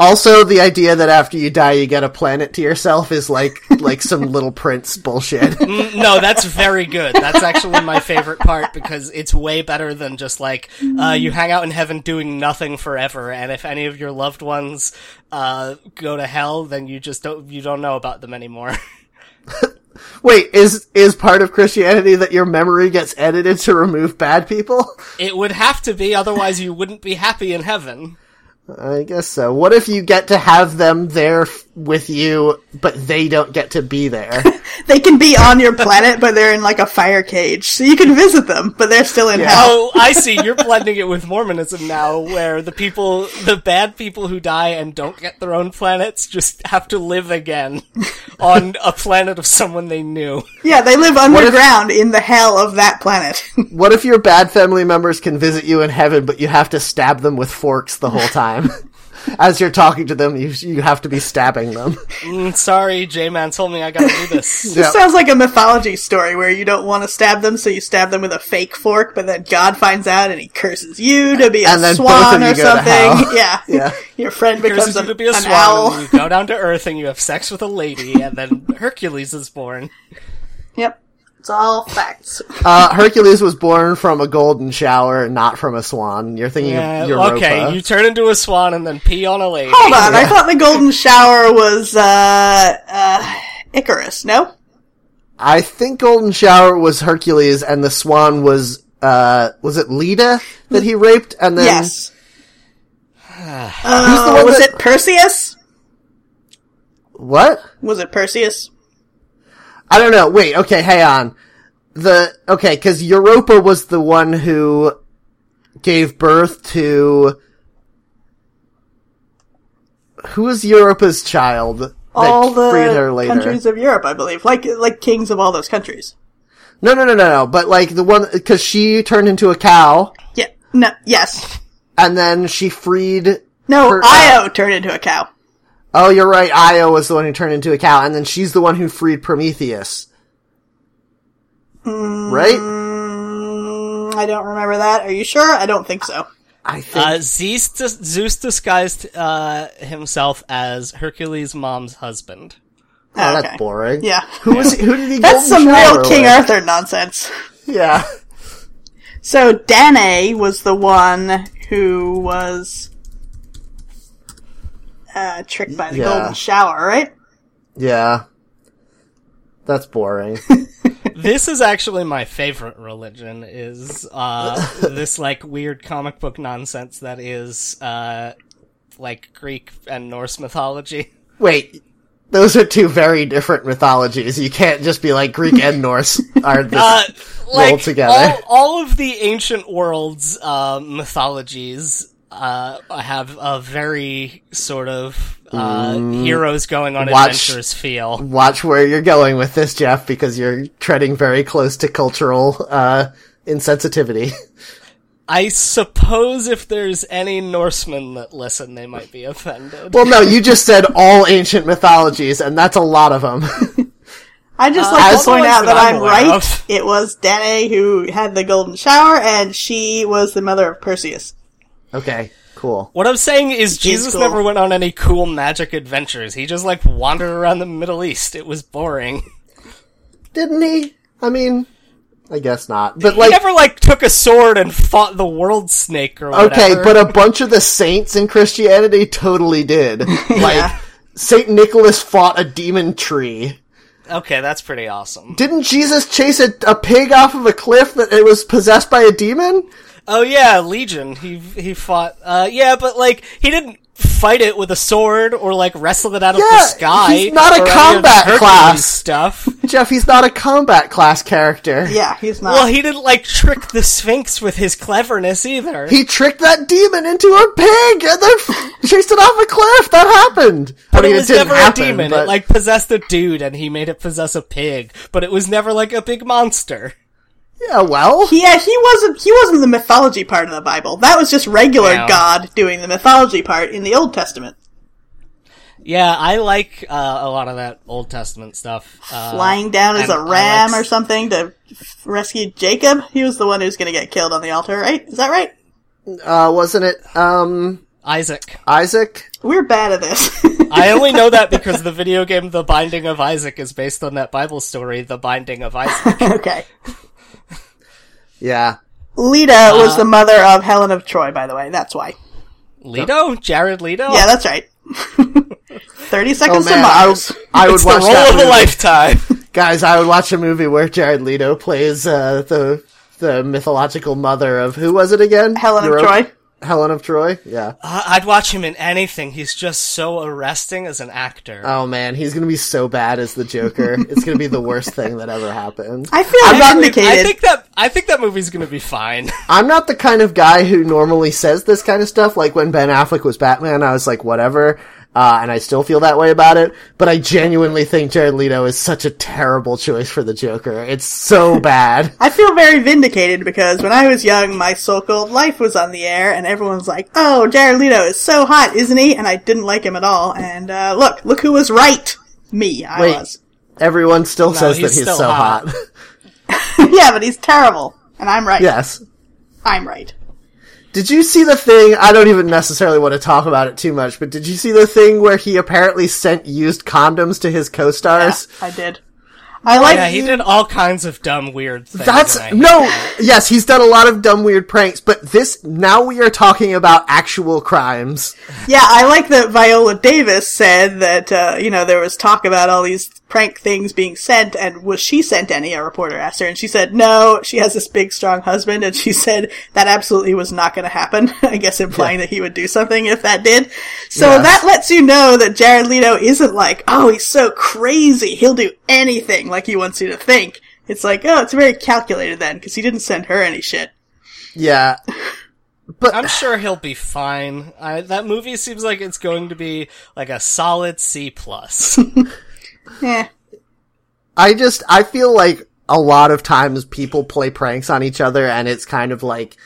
Also, the idea that after you die you get a planet to yourself is like like some little prince bullshit. Mm, No, that's very good. That's actually my favorite part because it's way better than just like uh, you hang out in heaven doing nothing forever, and if any of your loved ones uh, go to hell, then you just don't you don't know about them anymore. Wait, is is part of Christianity that your memory gets edited to remove bad people? it would have to be, otherwise you wouldn't be happy in heaven. I guess so. What if you get to have them there with you, but they don't get to be there? They can be on your planet, but they're in like a fire cage. So you can visit them, but they're still in hell. Oh, I see. You're blending it with Mormonism now, where the people, the bad people who die and don't get their own planets, just have to live again on a planet of someone they knew. Yeah, they live if- underground in the hell of that planet. what if your bad family members can visit you in heaven, but you have to stab them with forks the whole time? As you're talking to them, you you have to be stabbing them. Mm, sorry, J-Man told me I gotta do this. Yeah. Sounds like a mythology story where you don't want to stab them, so you stab them with a fake fork, but then God finds out and he curses you to be a And then swan or something. Yeah. Yeah. Your friend becomes Curses a, you to be a an swan, owl. and you go down to Earth and you have sex with a lady, and then Hercules is born. Yep. It's all facts. Uh, Hercules was born from a golden shower, not from a swan. You're thinking Yeah, of Europa. okay, you turn into a swan and then pee on a lady. Hold on, I thought the golden shower was, uh, uh, Icarus, no? I think golden shower was Hercules, and the swan was uh, was it Leda that he raped, and then Yes. Who's the Uh, one was that- it Perseus? what? Was it Perseus? I don't know. Wait, okay, hang on. The okay, because Europa was the one who gave birth to who was Europa's child All the freed her later. countries of Europe, I believe. Like, like kings of all those countries. No, no, no, no, no. But like the one because she turned into a cow, Yeah. No, yes. and then she freed. No, Her- Io turned into a cow. Oh, you're right. Io was the one who turned into a cow, and then she's the one who freed Prometheus. Right? Mm, I don't remember that. Are you sure? I don't think so. I think. Uh, Zeus, dis- Zeus disguised uh, himself as Hercules' mom's husband. oh, okay. that's boring. Yeah. Who was? Who did he? Get? That's some real shower King with? Arthur nonsense. Yeah. So Danae was the one who was uh, tricked by the Yeah. golden shower, right? Yeah. That's boring. this is actually my favorite religion is uh this like weird comic book nonsense that is uh like Greek and Norse mythology. Wait, those are two very different mythologies. You can't just be like Greek and Norse are this Uh like rolled together. all, all of the ancient world's uh mythologies uh I have a very sort of uh heroes going on Mm. Watch- adventures feel. Watch where you're going with this, Jeff, because you're treading very close to cultural uh, insensitivity. I suppose if there's any Norsemen that listen, they might be offended. well, no, you just said all ancient mythologies, and that's a lot of them. I just Uh, like all to point point out that that I'm I'm right. of. It was Danae who had the golden shower, and she was the mother of Perseus. Okay, cool. What I'm saying is Jesus cool. never went on any cool magic adventures. He just like wandered around the Middle East. It was boring. Didn't he? I mean, I guess not. But he like, never like took a sword and fought the world snake or whatever. okay, but a bunch of the saints in Christianity totally did. Like, Yeah. Saint Nicholas fought a demon tree. okay, that's pretty awesome. Didn't Jesus chase a, a pig off of a cliff that it was possessed by a demon? Oh yeah, Legion. He he fought. Uh, yeah, but like he didn't fight it with a sword or like wrestle it out of the sky. he's not a or any of the combat class. stuff. Jeff, he's not a combat class character. Yeah, he's not. Well, he didn't like trick the Sphinx with his cleverness either. He tricked that demon into a pig and then chased it off a cliff. That happened. but I mean, it was didn't never happen, a demon. but- It like possessed a dude, and he made it possess a pig. But it was never like a big monster. Yeah, well, yeah, he wasn't. He wasn't the mythology part of the Bible. That was just regular Yeah. God doing the mythology part in the Old Testament. Yeah, I like uh, a lot of that Old Testament stuff. Uh, Flying down as and a I ram like- or something to rescue Jacob. He was the one who's going to get killed on the altar, right? Is that right? uh, wasn't it um Isaac. Isaac? We're bad at this. I only know that because the video game The Binding of Isaac is based on that Bible story, The Binding of Isaac. okay. Yeah. Leda Uh, was the mother of Helen of Troy, by the way. That's why. Leto? Jared Leto? Yeah, that's right. 30 Oh seconds man, to I, Mars. I would it's the watch role that of a lifetime. Guys, I would watch a movie where Jared Leto plays uh, the the mythological mother of who was it again? Helen of Troy. Helen of Troy. Yeah. Uh, I'd watch him in anything. He's just so arresting as an actor. Oh man, he's gonna be so bad as the Joker. it's gonna be the worst thing that ever happened. I feel I'm not- vindicated. I think that I think that movie's gonna be fine. I'm not the kind of guy who normally says this kind of stuff. Like when Ben Affleck was Batman, I was like, whatever. Uh, and I still feel that way about it. But I genuinely think Jared Leto is such a terrible choice for the Joker. It's so bad. I feel very vindicated because when I was young, my so-called life was on the air, and everyone's like, "Oh, Jared Leto is so hot, isn't he?" And I didn't like him at all. And uh, look, look who was right. Me, I Wait. was. Everyone still says that he's he's so hot. hot. yeah, but he's terrible, and I'm right. yes. I'm right. Did you see the thing? I don't even necessarily want to talk about it too much, but did you see the thing where he apparently sent used condoms to his co-stars? I did. I like. yeah, he did all kinds of dumb, weird things. That's and no. Yes, he's done a lot of dumb, weird pranks, but this now we are talking about actual crimes. Yeah, I like that Viola Davis said that, uh, you know, there was talk about all these prank things being sent, and was she sent any? A reporter asked her, and she said, no, she has this big, strong husband, and she said that absolutely was not going to happen. I guess implying that he would do something if that did. So Yes. that lets you know that Jared Leto isn't like, oh, he's so crazy, he'll do anything like he wants you to think. It's like, oh, it's very calculated then, because he didn't send her any shit. Yeah, but I'm sure he'll be fine. I, that movie seems like it's going to be like a solid C plus. Eh. I just I feel like a lot of times people play pranks on each other, and it's kind of like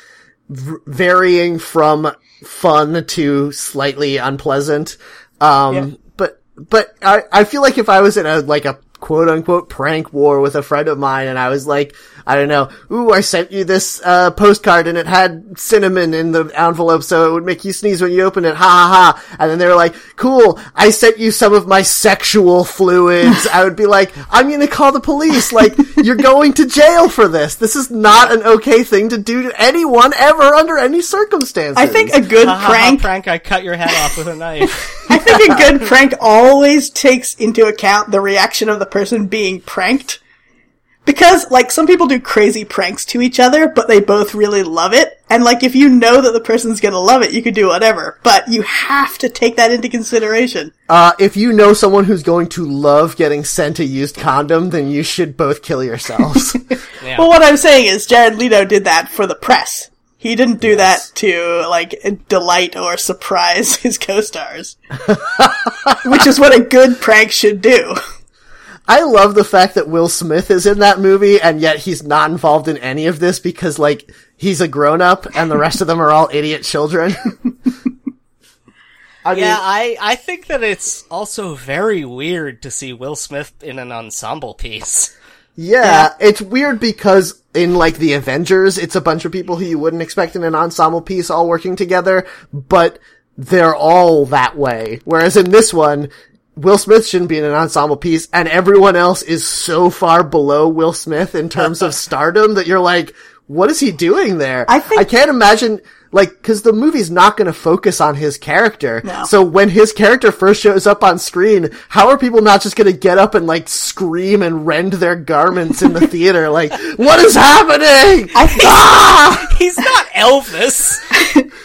v- varying from fun to slightly unpleasant. Um, Yeah. but but I I feel like if I was in a like a quote unquote prank war with a friend of mine, and I was like, I don't know, ooh, I sent you this uh, postcard and it had cinnamon in the envelope, so it would make you sneeze when you open it, ha ha ha. And then they were like, cool, I sent you some of my sexual fluids. I would be like, I'm gonna call the police. Like, you're going to jail for this. This is not an okay thing to do to anyone ever under any circumstances. I think a good Ha, ha, ha, prank prank! I cut your head off with a knife. I think a good prank always takes into account the reaction of the person being pranked. Because, like, some people do crazy pranks to each other, but they both really love it. And, like, if you know that the person's gonna love it, you could do whatever. But you have to take that into consideration. Uh, if you know someone who's going to love getting sent a used condom, then you should both kill yourselves. Yeah. Well, what I'm saying is Jared Leto did that for the press. He didn't do that to, like, delight or surprise his co-stars. Which is what a good prank should do. I love the fact that Will Smith is in that movie and yet he's not involved in any of this because like he's a grown up and the rest of them are all idiot children. I Yeah, mean, I, I think that it's also very weird to see Will Smith in an ensemble piece. yeah, it's weird because in like the Avengers, it's a bunch of people who you wouldn't expect in an ensemble piece all working together, but they're all that way. Whereas in this one, Will Smith shouldn't be in an ensemble piece and everyone else is so far below Will Smith in terms of stardom that you're like, what is he doing there? I think- I can't imagine, like, cause the movie's not gonna focus on his character. No. So when his character first shows up on screen, how are people not just gonna get up and like scream and rend their garments in the theater? Like, what is happening? I think, Ah! He's not Elvis.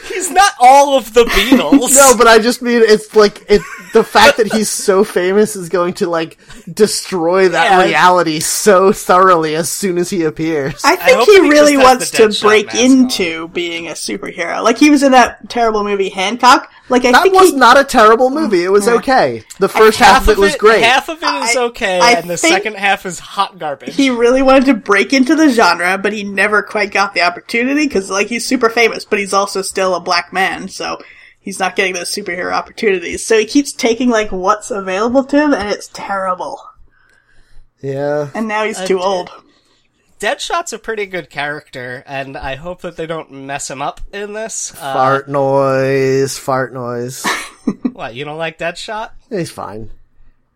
He's not all of the Beatles. No, but I just mean it's like it. The fact that he's so famous is going to like destroy that Yeah. reality so thoroughly as soon as he appears. I think hope he that he really just has wants to break mask on. into being a superhero. Like he was in that terrible movie Hancock. Like I think. that think was he, not a terrible movie. It was okay. The first half, of it was great. Half of it is I- okay, I and the second half is hot garbage. he really wanted to break into the genre, but he never quite got the opportunity because like he's super famous, but he's also still a black man, so he's not getting those superhero opportunities. So he keeps taking like what's available to him, and it's terrible. yeah. And now he's too old. Deadshot's a pretty good character, and I hope that they don't mess him up in this. Uh, Fart noise. Fart noise. what, you don't like Deadshot? He's fine.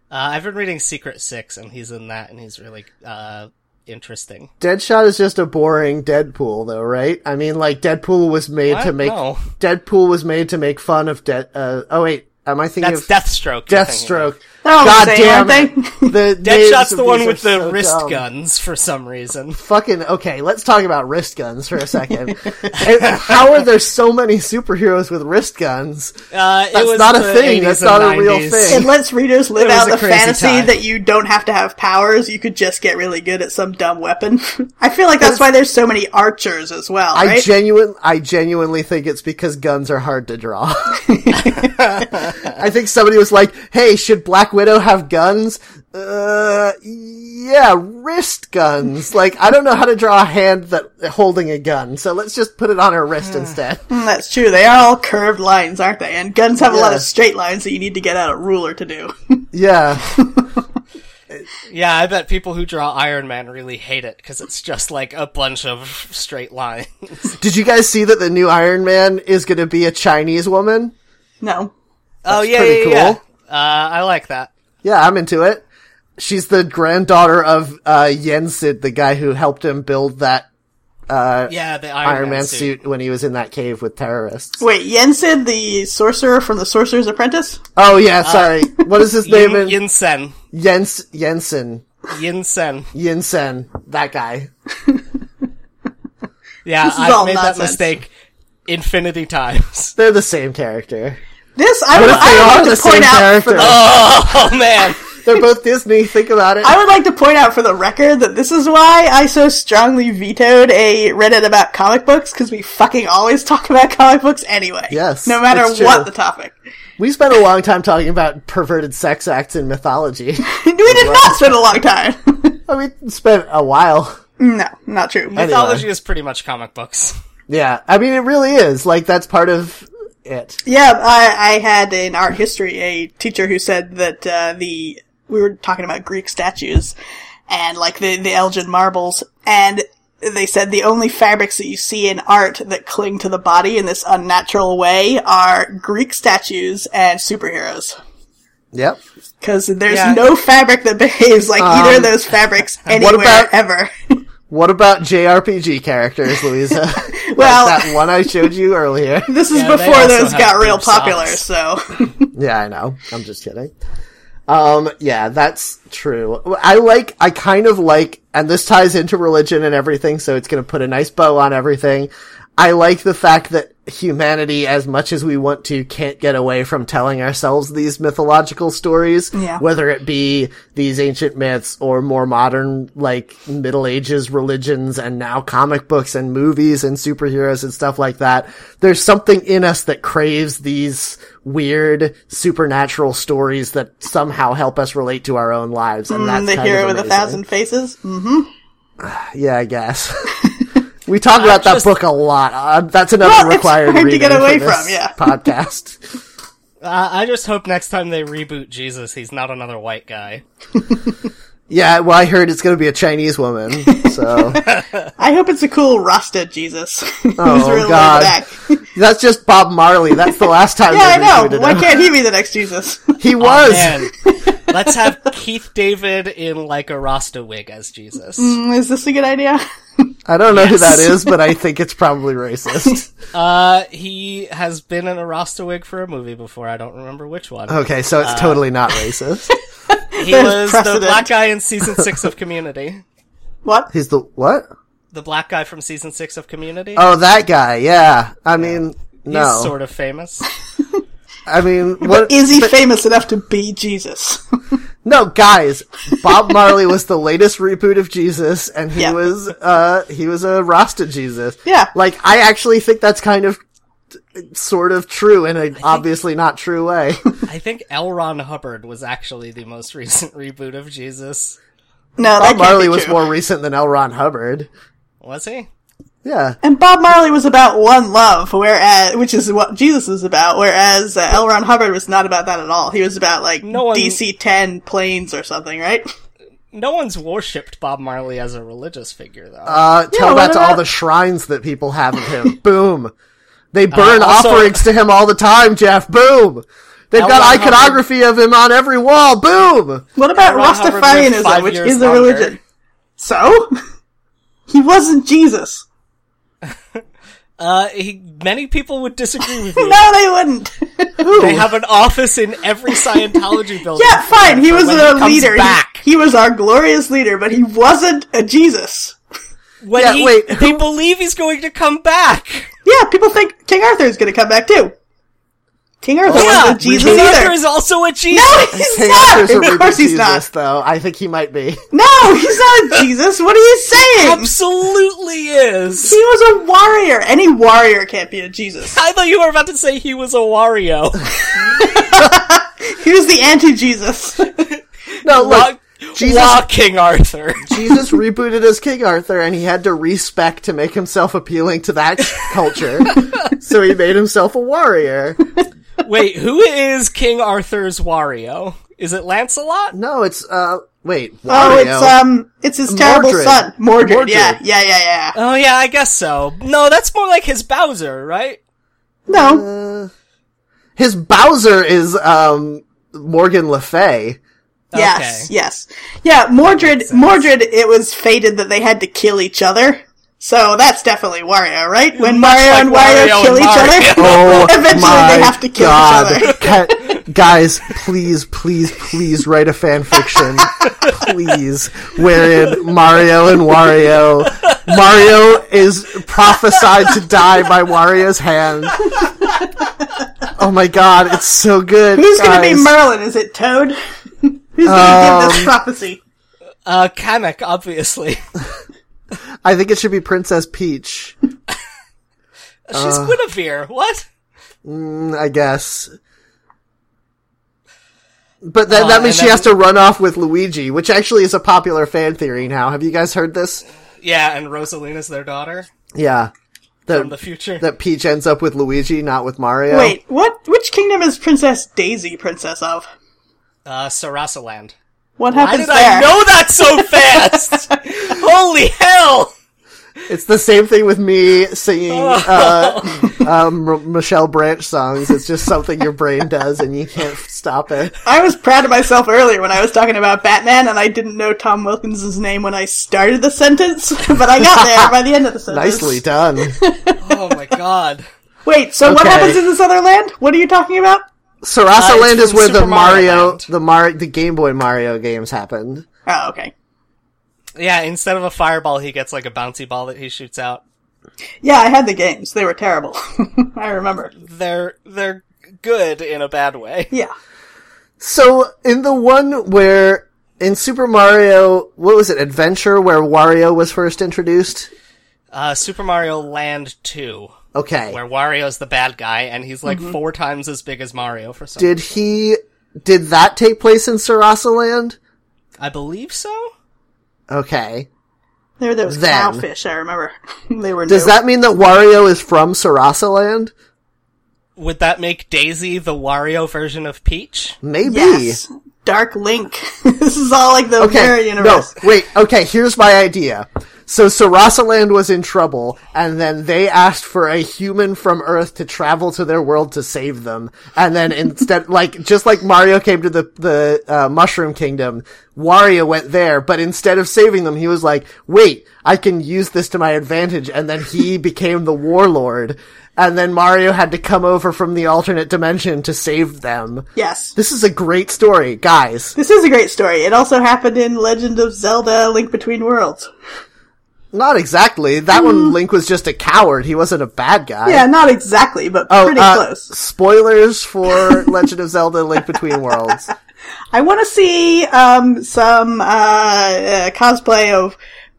Uh, I've been reading Secret Six, and he's in that, and he's really uh, interesting. Deadshot is just a boring Deadpool, though, right? I mean, like Deadpool was made What? to make No. Deadpool was made to make fun of Dead. Uh, oh wait, am I thinking That's of Deathstroke. you're thinking of. Deathstroke? They're all God the same, damn aren't it. The Deadshot's the one with the so wrist dumb. guns for some reason. Fucking okay, let's talk about wrist guns for a second. How are there so many superheroes with wrist guns? Uh, it That's was not a thing. 80s That's and not a real 90s. thing. It lets readers live out the fantasy time. that you don't have to have powers. You could just get really good at some dumb weapon. I feel like that's why there's so many archers as well, I right? genuine, I genuinely think it's because guns are hard to draw. I think somebody was like, "Hey, should Black Widow have guns?" Uh, yeah, wrist guns. Like, I don't know how to draw a hand that holding a gun, so let's just put it on her wrist instead. Mm, that's true. They are all curved lines, aren't they? And guns have a lot of straight lines that you need to get out a ruler to do. Yeah. Yeah, I bet people who draw Iron Man really hate it because it's just like a bunch of straight lines. Did you guys see that the new Iron Man is going to be a Chinese woman? no. oh yeah, pretty yeah, yeah. Cool. Uh, I like that. Yeah, I'm into it. She's the granddaughter of uh, Yensid, the guy who helped him build that Yeah, the Iron, Iron Man suit when he was in that cave with terrorists. Wait, Yensid, the sorcerer from the Sorcerer's Apprentice? Oh yeah, sorry. what is his name? Yin, in Yin Sen. Jens Jensen Yin Yinsen. That guy. Yeah, I've all made that mistake infinity times. They're the same character. This, I would, What if they I would like to point out for the, Oh man. They're both Disney. Think about it. I would like to point out for the record that this is why I so strongly vetoed a Reddit about comic books, because we fucking always talk about comic books anyway. Yes, No matter it's true. what the topic. We spent a long time talking about perverted sex acts in mythology. we did not spend a long time. I mean, spent a while. no, not true. Mythology is pretty much comic books. Yeah, I mean, it really is. Like, that's part of it. Yeah, I, I had in art history a teacher who said that uh, the we were talking about Greek statues and like the the Elgin marbles, and they said the only fabrics that you see in art that cling to the body in this unnatural way are Greek statues and superheroes. Yep. Because there's Yeah. no fabric that behaves like either of those fabrics anywhere about- ever. What about JRPG characters, Louisa? Like Well- that one I showed you earlier. this is Yeah, before those got real popular, socks. so Yeah, I know. I'm just kidding. Um, yeah, that's true. I like, I kind of like, and this ties into religion and everything, so it's gonna put a nice bow on everything. I like the fact that humanity, as much as we want to, can't get away from telling ourselves these mythological stories. Yeah. Whether it be these ancient myths or more modern, like, Middle Ages religions and now comic books and movies and superheroes and stuff like that. There's something in us that craves these weird supernatural stories that somehow help us relate to our own lives. And that's Mm, the kind hero with a thousand faces. mm-hmm Yeah, I guess. we talk about that book a lot. Uh, that's another Well, required hard to get away for this from, yeah. podcast. Uh, I just hope next time they reboot Jesus, he's not another white guy. Yeah, well, I heard it's going to be a Chinese woman. So I hope it's a cool Rasta Jesus. Oh, real laid God. back. that's just Bob Marley. That's the last time. yeah, I know. Why him. can't he be the next Jesus? He was. Man, let's have Keith David in like a Rasta wig as Jesus. Mm, Is this a good idea? I don't know who that is, but I think it's probably racist. Uh, he has been in a Rasta wig for a movie before. I don't remember which one. Okay, so it's totally not racist. he There's was the black guy in season six of Community. What? He's the what? The black guy from season six of Community. Oh, that guy. Yeah. I mean, no. He's sort of famous. I mean, is he famous enough to be Jesus? No, guys, Bob Marley was the latest reboot of Jesus, and he Yeah. was, uh, he was a Rasta Jesus. Yeah. Like, I actually think that's kind of, sort of true in a obviously not true way. I think L. Ron Hubbard was actually the most recent reboot of Jesus. No, that Bob can't Marley be was more recent than L. Ron Hubbard. Was he? Yeah. And Bob Marley was about one love, whereas which is what Jesus is about. Whereas uh, L. Ron Hubbard was not about that at all. He was about like No one- DC ten planes or something, right? No one's worshipped Bob Marley as a religious figure, though. Uh, tell what that to all the shrines that people have of him. Boom. They burn also- offerings to him all the time, Jeff. Boom. They've L. got Ron iconography of him on every wall. Boom. What about L. Ron Hubbard lived Rastafarianism, which years is a religion? So he wasn't Jesus. Uh, he, many people would disagree with you. No, they wouldn't. They have an office in every Scientology building. yeah, fine. He was a leader. He- Back. He, was our glorious leader, but he wasn't a Jesus. When Yeah, he, wait, they believe he's going to come back. Yeah, people think King Arthur is going to come back too. King Arthur Yeah, wasn't Jesus King either. Arthur is also a Jesus. no, he's King not. Arthur's a Of course he's Jesus, not. though. I think he might be. No, he's not a Jesus. What are you saying? He Absolutely is. He was a warrior. Any warrior can't be a Jesus. I thought you were about to say he was a Wario. He was the anti-Jesus. No, look. Wa- Jesus- Wa King Arthur. Jesus rebooted as King Arthur, and he had to respec to make himself appealing to that culture. so he made himself a warrior. Wait, who is King Arthur's Wario? Is it Lancelot? No, it's uh, wait, Oh, it's um, it's his terrible Mordred. son, Mordred. Mordred. Yeah, yeah, yeah, yeah. Oh yeah, I guess so. No, that's more like his Bowser, right? No, His Bowser is um Morgan Le Fay. yes, Okay. yes, yeah. Mordred, Mordred. It was fated that they had to kill each other. So that's definitely Wario, right? When Much Mario like and Wario, Wario kill and each Mario. other, Oh eventually they have to kill God. each other. Ca- guys, please, please, please write a fan fiction, please, wherein Mario and Wario, Mario is prophesied to die by Wario's hand. Oh my God, it's so good. Who's going to be. Merlin? Is it Toad? Who's going to give Um, this prophecy? Uh, Kamek, obviously. I think it should be Princess Peach. She's Guinevere. What? Mm, I guess. But then Uh, that means she then- has to run off with Luigi, which actually is a popular fan theory now. Have you guys heard this? Yeah, and Rosalina's their daughter Yeah. from the future. that Peach ends up with Luigi, not with Mario. Wait, what? Which kingdom is Princess Daisy princess of? Uh, Sarasaland. What Why did there? I know that so fast? Holy hell! It's the same thing with me singing uh, um, M- Michelle Branch songs. It's just something your brain does and you can't stop it. I was proud of myself earlier when I was talking about Batman, and I didn't know Tom Wilkins' name when I started the sentence, but I got there by the end of the sentence. Nicely done. Oh my god. Wait, so what happens in this other land? What are you talking about? Sarasa Uh, Land is from where the Mario Mario, the Mar, the Game Boy Mario games happened. Oh, okay. Yeah, instead of a fireball, he gets like a bouncy ball that he shoots out. Yeah, I had the games. They were terrible. I remember. They're they're good in a bad way. Yeah. So in the one where in Super Mario, what was it, Adventure, where Wario was first introduced? Uh, Super Mario Land 2, Okay. where Wario's the bad guy, and he's like mm-hmm. four times as big as Mario for some. Did he? Did that take place in Sarasa Land? I believe so. Okay. There were those Then- cowfish, I remember. they were Does new. that mean that Wario is from Sarasa Land? Would that make Daisy the Wario version of Peach? Maybe. Yes. Dark Link. this is all like the Okay. mirror No, wait. Okay, here's my idea. So Sarasa Land was in trouble, and then they asked for a human from Earth to travel to their world to save them. And then instead, like just like Mario came to the the uh, Mushroom Kingdom, Wario went there, but instead of saving them, he was like, "Wait, I can use this to my advantage." And then he became the warlord. And then Mario had to come over from the alternate dimension to save them. Yes. This is a great story, guys. This is a great story. It also happened in Legend of Zelda Link Between Worlds. Not exactly. That one, Link was just a coward. He wasn't a bad guy. Yeah, not exactly, but Oh, pretty uh, close. Spoilers for Legend of Zelda: Link Between Worlds. I want to see um, some uh, uh, cosplay of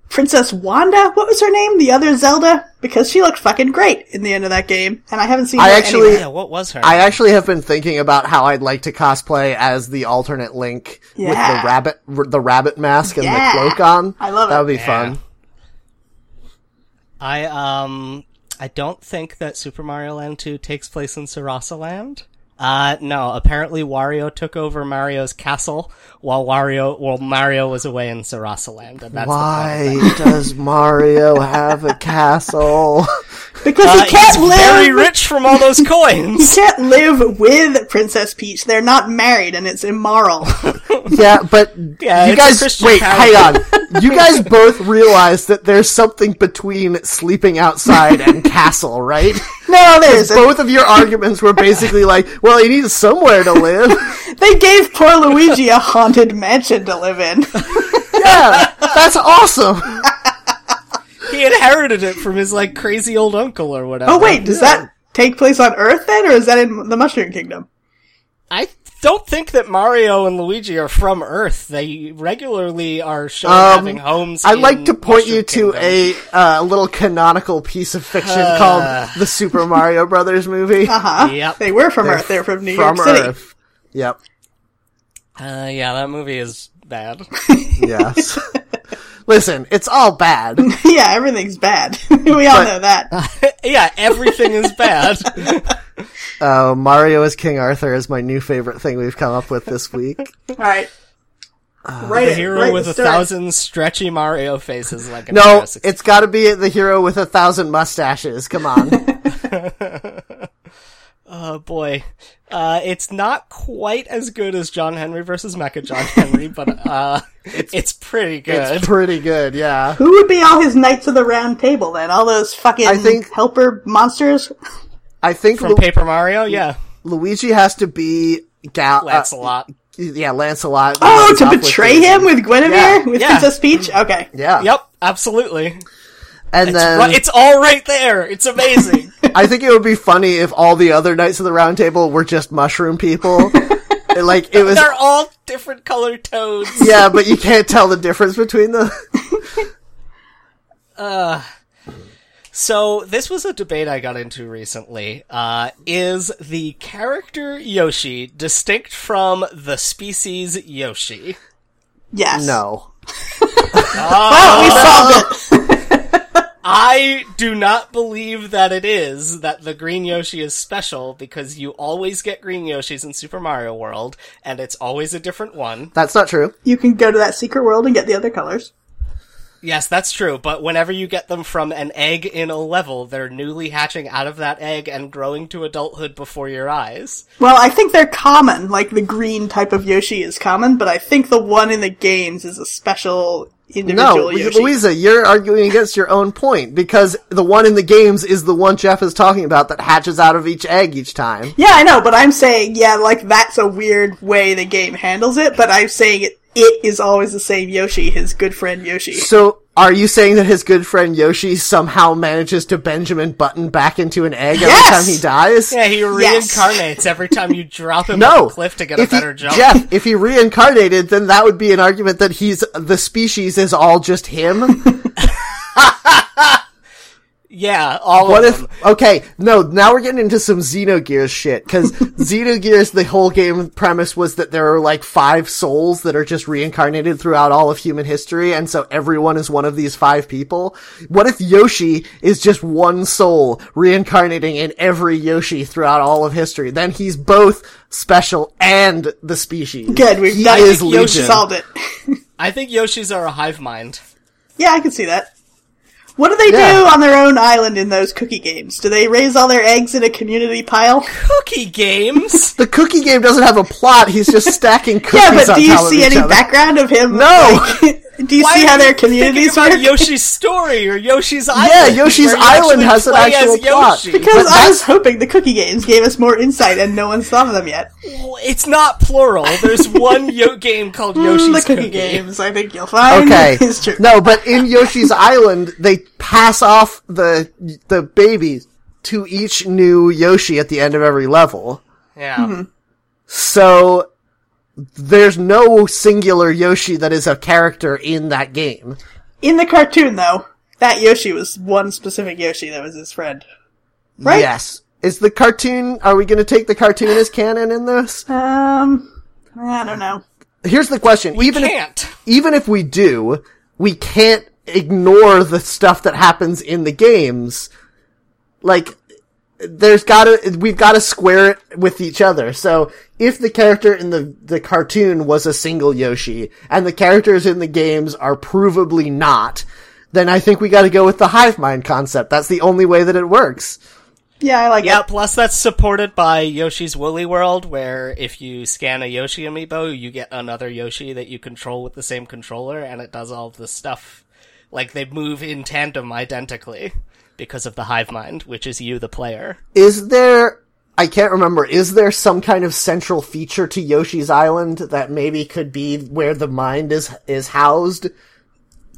Princess Wanda. What was her name? The other Zelda, because she looked fucking great in the end of that game, and I haven't seen. I her actually- anywhere. Yeah, what was her? I actually have been thinking about how I'd like to cosplay as the alternate Link with the rabbit, r- the rabbit mask and Yeah. the cloak on. I love it. That it. would be Yeah. fun. I um I don't think that Super Mario Land 2 takes place in Sarasa Land. Uh no, apparently Wario took over Mario's castle while Wario while Mario was away in Sarasa Land, and that's Why plot. does Mario have a castle? because Uh, he can't he's live. very rich from all those coins. He can't live with Princess Peach. They're not married, and it's immoral. yeah, but Yeah, you guys, wait, hang on. You guys both realize that there's something between sleeping outside and castle, right? No, there's Both of your arguments were basically like, well, he needs somewhere to live. They gave poor Luigi a haunted mansion to live in. Yeah, that's awesome. he inherited it from his like crazy old uncle or whatever. Oh wait, does that take place on Earth then, or is that in the Mushroom Kingdom? I don't think that Mario and Luigi are from Earth. They regularly are shown Um, having homes. I'd like to point you Mushroom to Kingdom. a uh, little canonical piece of fiction called the Super Mario Brothers movie Uh-huh. Yep. They were from Earth. They're from New from York City. Earth. Yep. Uh, yeah, that movie is bad. Yes. Listen, it's all bad. yeah, everything's bad. we all But- know that. yeah, everything is bad. Uh, Mario as King Arthur is my new favorite thing we've come up with this week. all right. Uh, Write the hero Write with the a thousand stretchy Mario faces, like an No, it's got to be the hero with a thousand mustaches. Come on. Oh boy, uh, it's not quite as good as John Henry versus Mecha John Henry, but uh, it's, pretty good. it's pretty good. Yeah. Who would be all his knights of the round table then? All those fucking I think- helper monsters? I think From Lu- Paper Mario, yeah, Luigi has to be Gal. uh, Lancelot. yeah, Lancelot. Oh, to off with betray him with Guinevere? Yeah. With Yeah. Princess Peach? Okay. Yeah. Yep, absolutely. And It's, then ri- it's all right there. It's amazing. I think it would be funny if all the other Knights of the Round Table were just mushroom people. like it was. They're all different colored toads. Yeah, but you can't tell the difference between them. uh So this was a debate I got into recently. Uh, is the character Yoshi distinct from the species Yoshi? Yes. no. Oh, we solved it. I do not believe that it is, that the green Yoshi is special, because you always get green Yoshis in Super Mario World, and it's always a different one. That's not true. You can go to that secret world and get the other colors. Yes, that's true, but whenever you get them from an egg in a level, they're newly hatching out of that egg and growing to adulthood before your eyes. Well, I think they're common. Like the green type of Yoshi is common, but I think the one in the games is a special individual No. Louisa, you're arguing against your own point because the one in the games is the one Jeff is talking about that hatches out of each egg each time. Yeah, I know, but I'm saying, yeah, like that's a weird way the game handles it, but I'm saying it, it is always the same Yoshi, his good friend Yoshi. So, are you saying that his good friend Yoshi somehow manages to Benjamin Button back into an egg every time he dies? Yeah, he Yes. reincarnates every time you drop him No, off a cliff to get a if he- better jump. Jeff, if he reincarnated, then that would be an argument that he's the species is all just him. Yeah, all What of if? them. Okay, no. Now we're getting into some Xenogears shit because Xenogears, the whole game premise was that there are like five souls that are just reincarnated throughout all of human history, and so everyone is one of these five people. What if Yoshi is just one soul reincarnating in every Yoshi throughout all of history? Then he's both special and the species. Good, we've he done is Yoshi solved it. I think Yoshis are a hive mind. yeah, I can see that. What do they Yeah. do on their own island in those cookie games? Do they raise all their eggs in a community pile? Cookie games? The cookie game doesn't have a plot. He's just stacking cookies Yeah, but on do you see any other. background of him? No. like- do you Why see are how their you thinking communities about work? Yoshi's story or Yoshi's Island? Yeah, Yoshi's Island has an play actual as plot. Yoshi. Because But I was hoping the cookie games gave us more insight, and no one's thought of them yet. It's not plural. There's one yo- game called Yoshi's Mm, the cookie, Cookie. games, I think you'll find. Okay. is true. No, but in Yoshi's Island, they pass off the the babies to each new Yoshi at the end of every level. Yeah. Mm-hmm. So there's no singular Yoshi that is a character in that game. In the cartoon, though, that Yoshi was one specific Yoshi that was his friend. Right? Yes. Is the cartoon, are we gonna take the cartoon as canon in this? Um, I don't know. Here's the question. We even can't. even if we do, we can't ignore the stuff that happens in the games. Like, there's gotta, we've gotta square it with each other. So, if the character in the, the cartoon was a single Yoshi, and the characters in the games are provably not, then I think we gotta go with the hive mind concept. That's the only way that it works. Yeah, I like Yeah, it. plus that's supported by Yoshi's Woolly World, where if you scan a Yoshi amiibo, you get another Yoshi that you control with the same controller, and it does all of this stuff. Like, they move in tandem identically because of the hive mind, which is you, the player. Is there, I can't remember, is there some kind of central feature to Yoshi's Island that maybe could be where the mind is, is housed?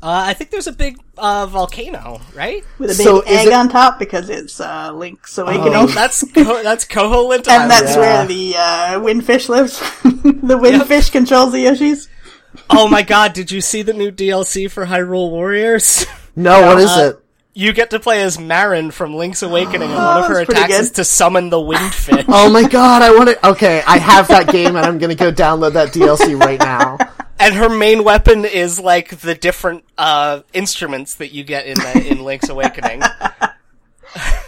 Uh, I think there's a big uh, volcano, right? With a big So egg it- on top because it's uh, Link's Awakening. Oh, that's Co- that's Koholint and that's Island. where the uh, windfish lives. the windfish controls the Yoshis. Oh my god, did you see the new DLC for Hyrule Warriors? No, what is Uh, it? You get to play as Marin from Link's Awakening, and one of her that's pretty attacks is to summon the windfish. Oh my god, I want to. Okay, I have that game and I'm gonna go download that DLC right now. and her main weapon is like the different uh, instruments that you get in the, in Link's Awakening. I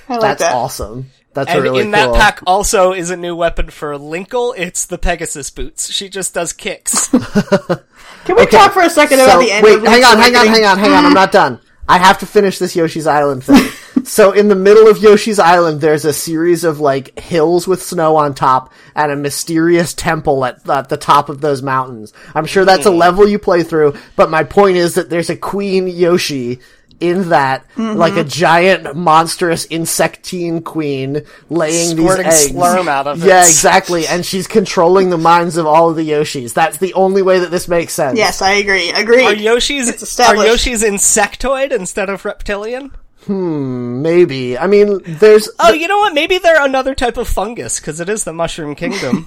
like That's that. awesome. That's and really in that pack also is a new weapon for Linkle. It's the Pegasus boots. She just does kicks. Can we talk for a second about the end wait, of hang on, hang on, hang on, hang on. I'm not done. I have to finish this Yoshi's Island thing. so in the middle of Yoshi's Island, there's a series of like hills with snow on top and a mysterious temple at, at the top of those mountains. I'm sure that's a Hmm. level you play through, but my point is that there's a Queen Yoshi in that, Mm-hmm. like a giant monstrous insectine queen laying Squirting these eggs. slurm out of it. Yeah, exactly. And she's controlling the minds of all of the Yoshis. That's the only way that this makes sense. Yes, I agree. Agree. Are Yoshi's It's are established. Yoshi's insectoid instead of reptilian? Hmm, maybe. I mean, there's. Oh, you know what? Maybe they're another type of fungus because it is the Mushroom Kingdom.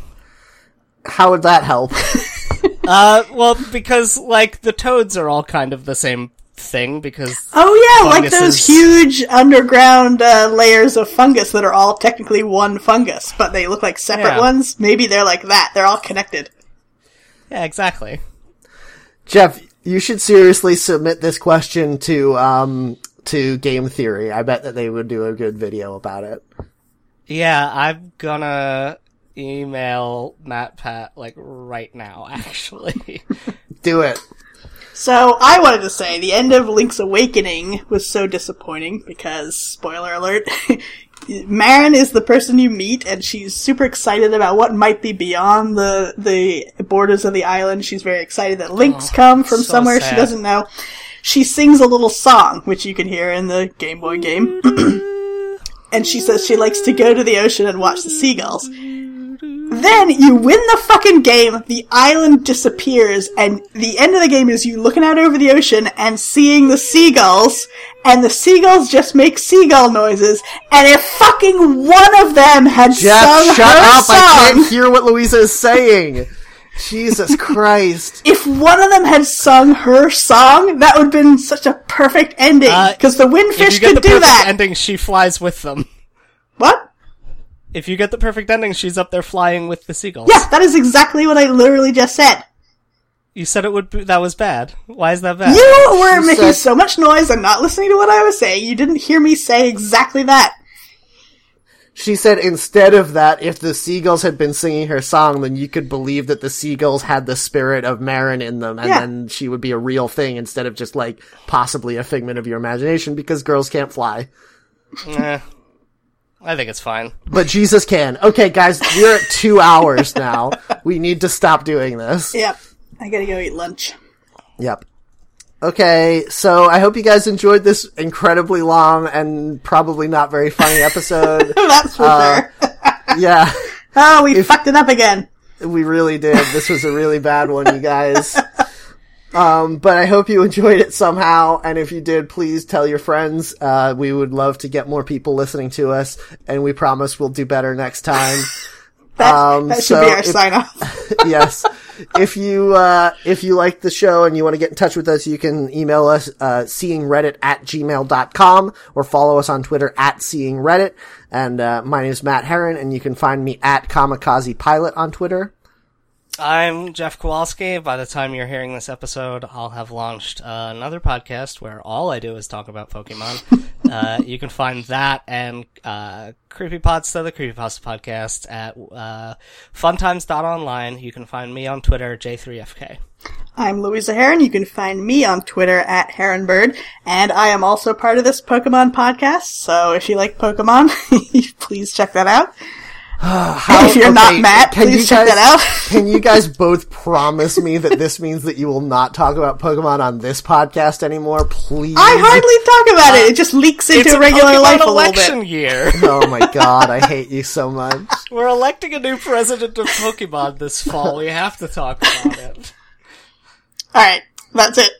How would that help? uh, well, because like the toads are all kind of the same thing because Oh yeah, like those huge underground uh, layers of fungus that are all technically one fungus, but they look like separate Yeah. ones. Maybe they're like that. They're all connected. yeah, exactly. Jeff, you should seriously submit this question to, um, to Game Theory. I bet that they would do a good video about it. Yeah, I'm gonna email MatPat like right now. Actually, Do it. So I wanted to say the end of Link's Awakening was so disappointing because, spoiler alert, Marin is the person you meet and she's super excited about what might be beyond the, the borders of the island. She's very excited that Link's Oh, come from so somewhere she doesn't know. She sings a little song, which you can hear in the Game Boy game. and she says she likes to go to the ocean and watch the seagulls. Then you win the fucking game, the island disappears, and the end of the game is you looking out over the ocean and seeing the seagulls, and the seagulls just make seagull noises, and if fucking one of them had Jeff, sung shut her up! I can't hear what Louisa is saying. Jesus Christ! if one of them had sung her song, that would have been such a perfect ending, Uh, because the If windfish you get the could do perfect that. ending, she flies with them. what? If you get the perfect ending, she's up there flying with the seagulls. Yeah, that is exactly what I literally just said. You said it would be, that was bad. Why is that bad? You were She making said- so much noise and not listening to what I was saying. You didn't hear me say exactly that. She said instead of that, if the seagulls had been singing her song, then you could believe that the seagulls had the spirit of Marin in them, and Yeah. then she would be a real thing instead of just like possibly a figment of your imagination because girls can't fly. Eh, I think it's fine. But Jesus can. Okay, guys, we're at two hours now. We need to stop doing this. Yep. I gotta go eat lunch. Yep. Okay, so I hope you guys enjoyed this incredibly long and probably not very funny episode. That's for Uh, sure. yeah, Oh, we fucked it up again. we really did. This was a really bad one, you guys. Um, but I hope you enjoyed it somehow, and if you did, please tell your friends. Uh, we would love to get more people listening to us, and we promise we'll do better next time. That, Um, that should so be our if- sign off. yes. If you uh, if you like the show and you want to get in touch with us, you can email us uh, seeingreddit at gmail.com or follow us on Twitter at seeingreddit. And uh, my name is Matt Heron, and you can find me at Kamikaze Pilot on Twitter. I'm Jeff Wysaski. By the time you're hearing this episode, I'll have launched uh, another podcast where all I do is talk about Pokemon. uh, you can find that and uh, Creepypasta, the Creepypasta podcast, at uh, funtimes.online. You can find me on Twitter, J3FK. I'm Louisa Heron. You can find me on Twitter at Heronbird, and I am also part of this Pokemon podcast. So if you like Pokemon, please check that out. if you're not Matt, can please you check guys- that out. Can you guys both promise me that this means that you will not talk about Pokemon on this podcast anymore? Please. I hardly talk about it. It just leaks into It's regular Pokemon life a little election bit. year. Oh my god, I hate you so much. We're electing a new president of Pokemon this fall. We have to talk about it. All right, that's it.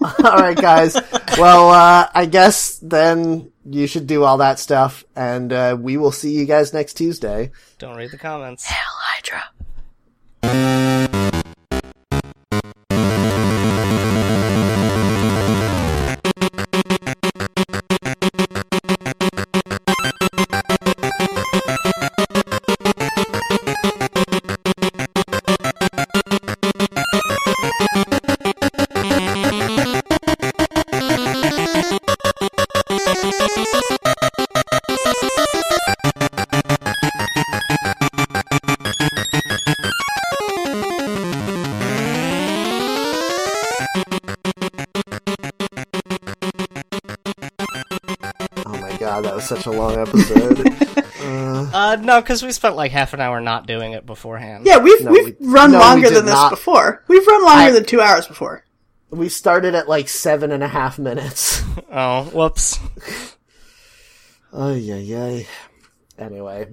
all right, guys. Well, uh, I guess then you should do all that stuff, and uh, we will see you guys next Tuesday. Don't read the comments. Hydra. Such a long episode. Uh, no, because we spent like half an hour not doing it beforehand. Yeah, we've No, we've we- run no, longer did than this not. before. We've run longer I- than two hours before. we started at like seven and a half minutes. Oh, whoops. Oh yeah, yeah. Anyway,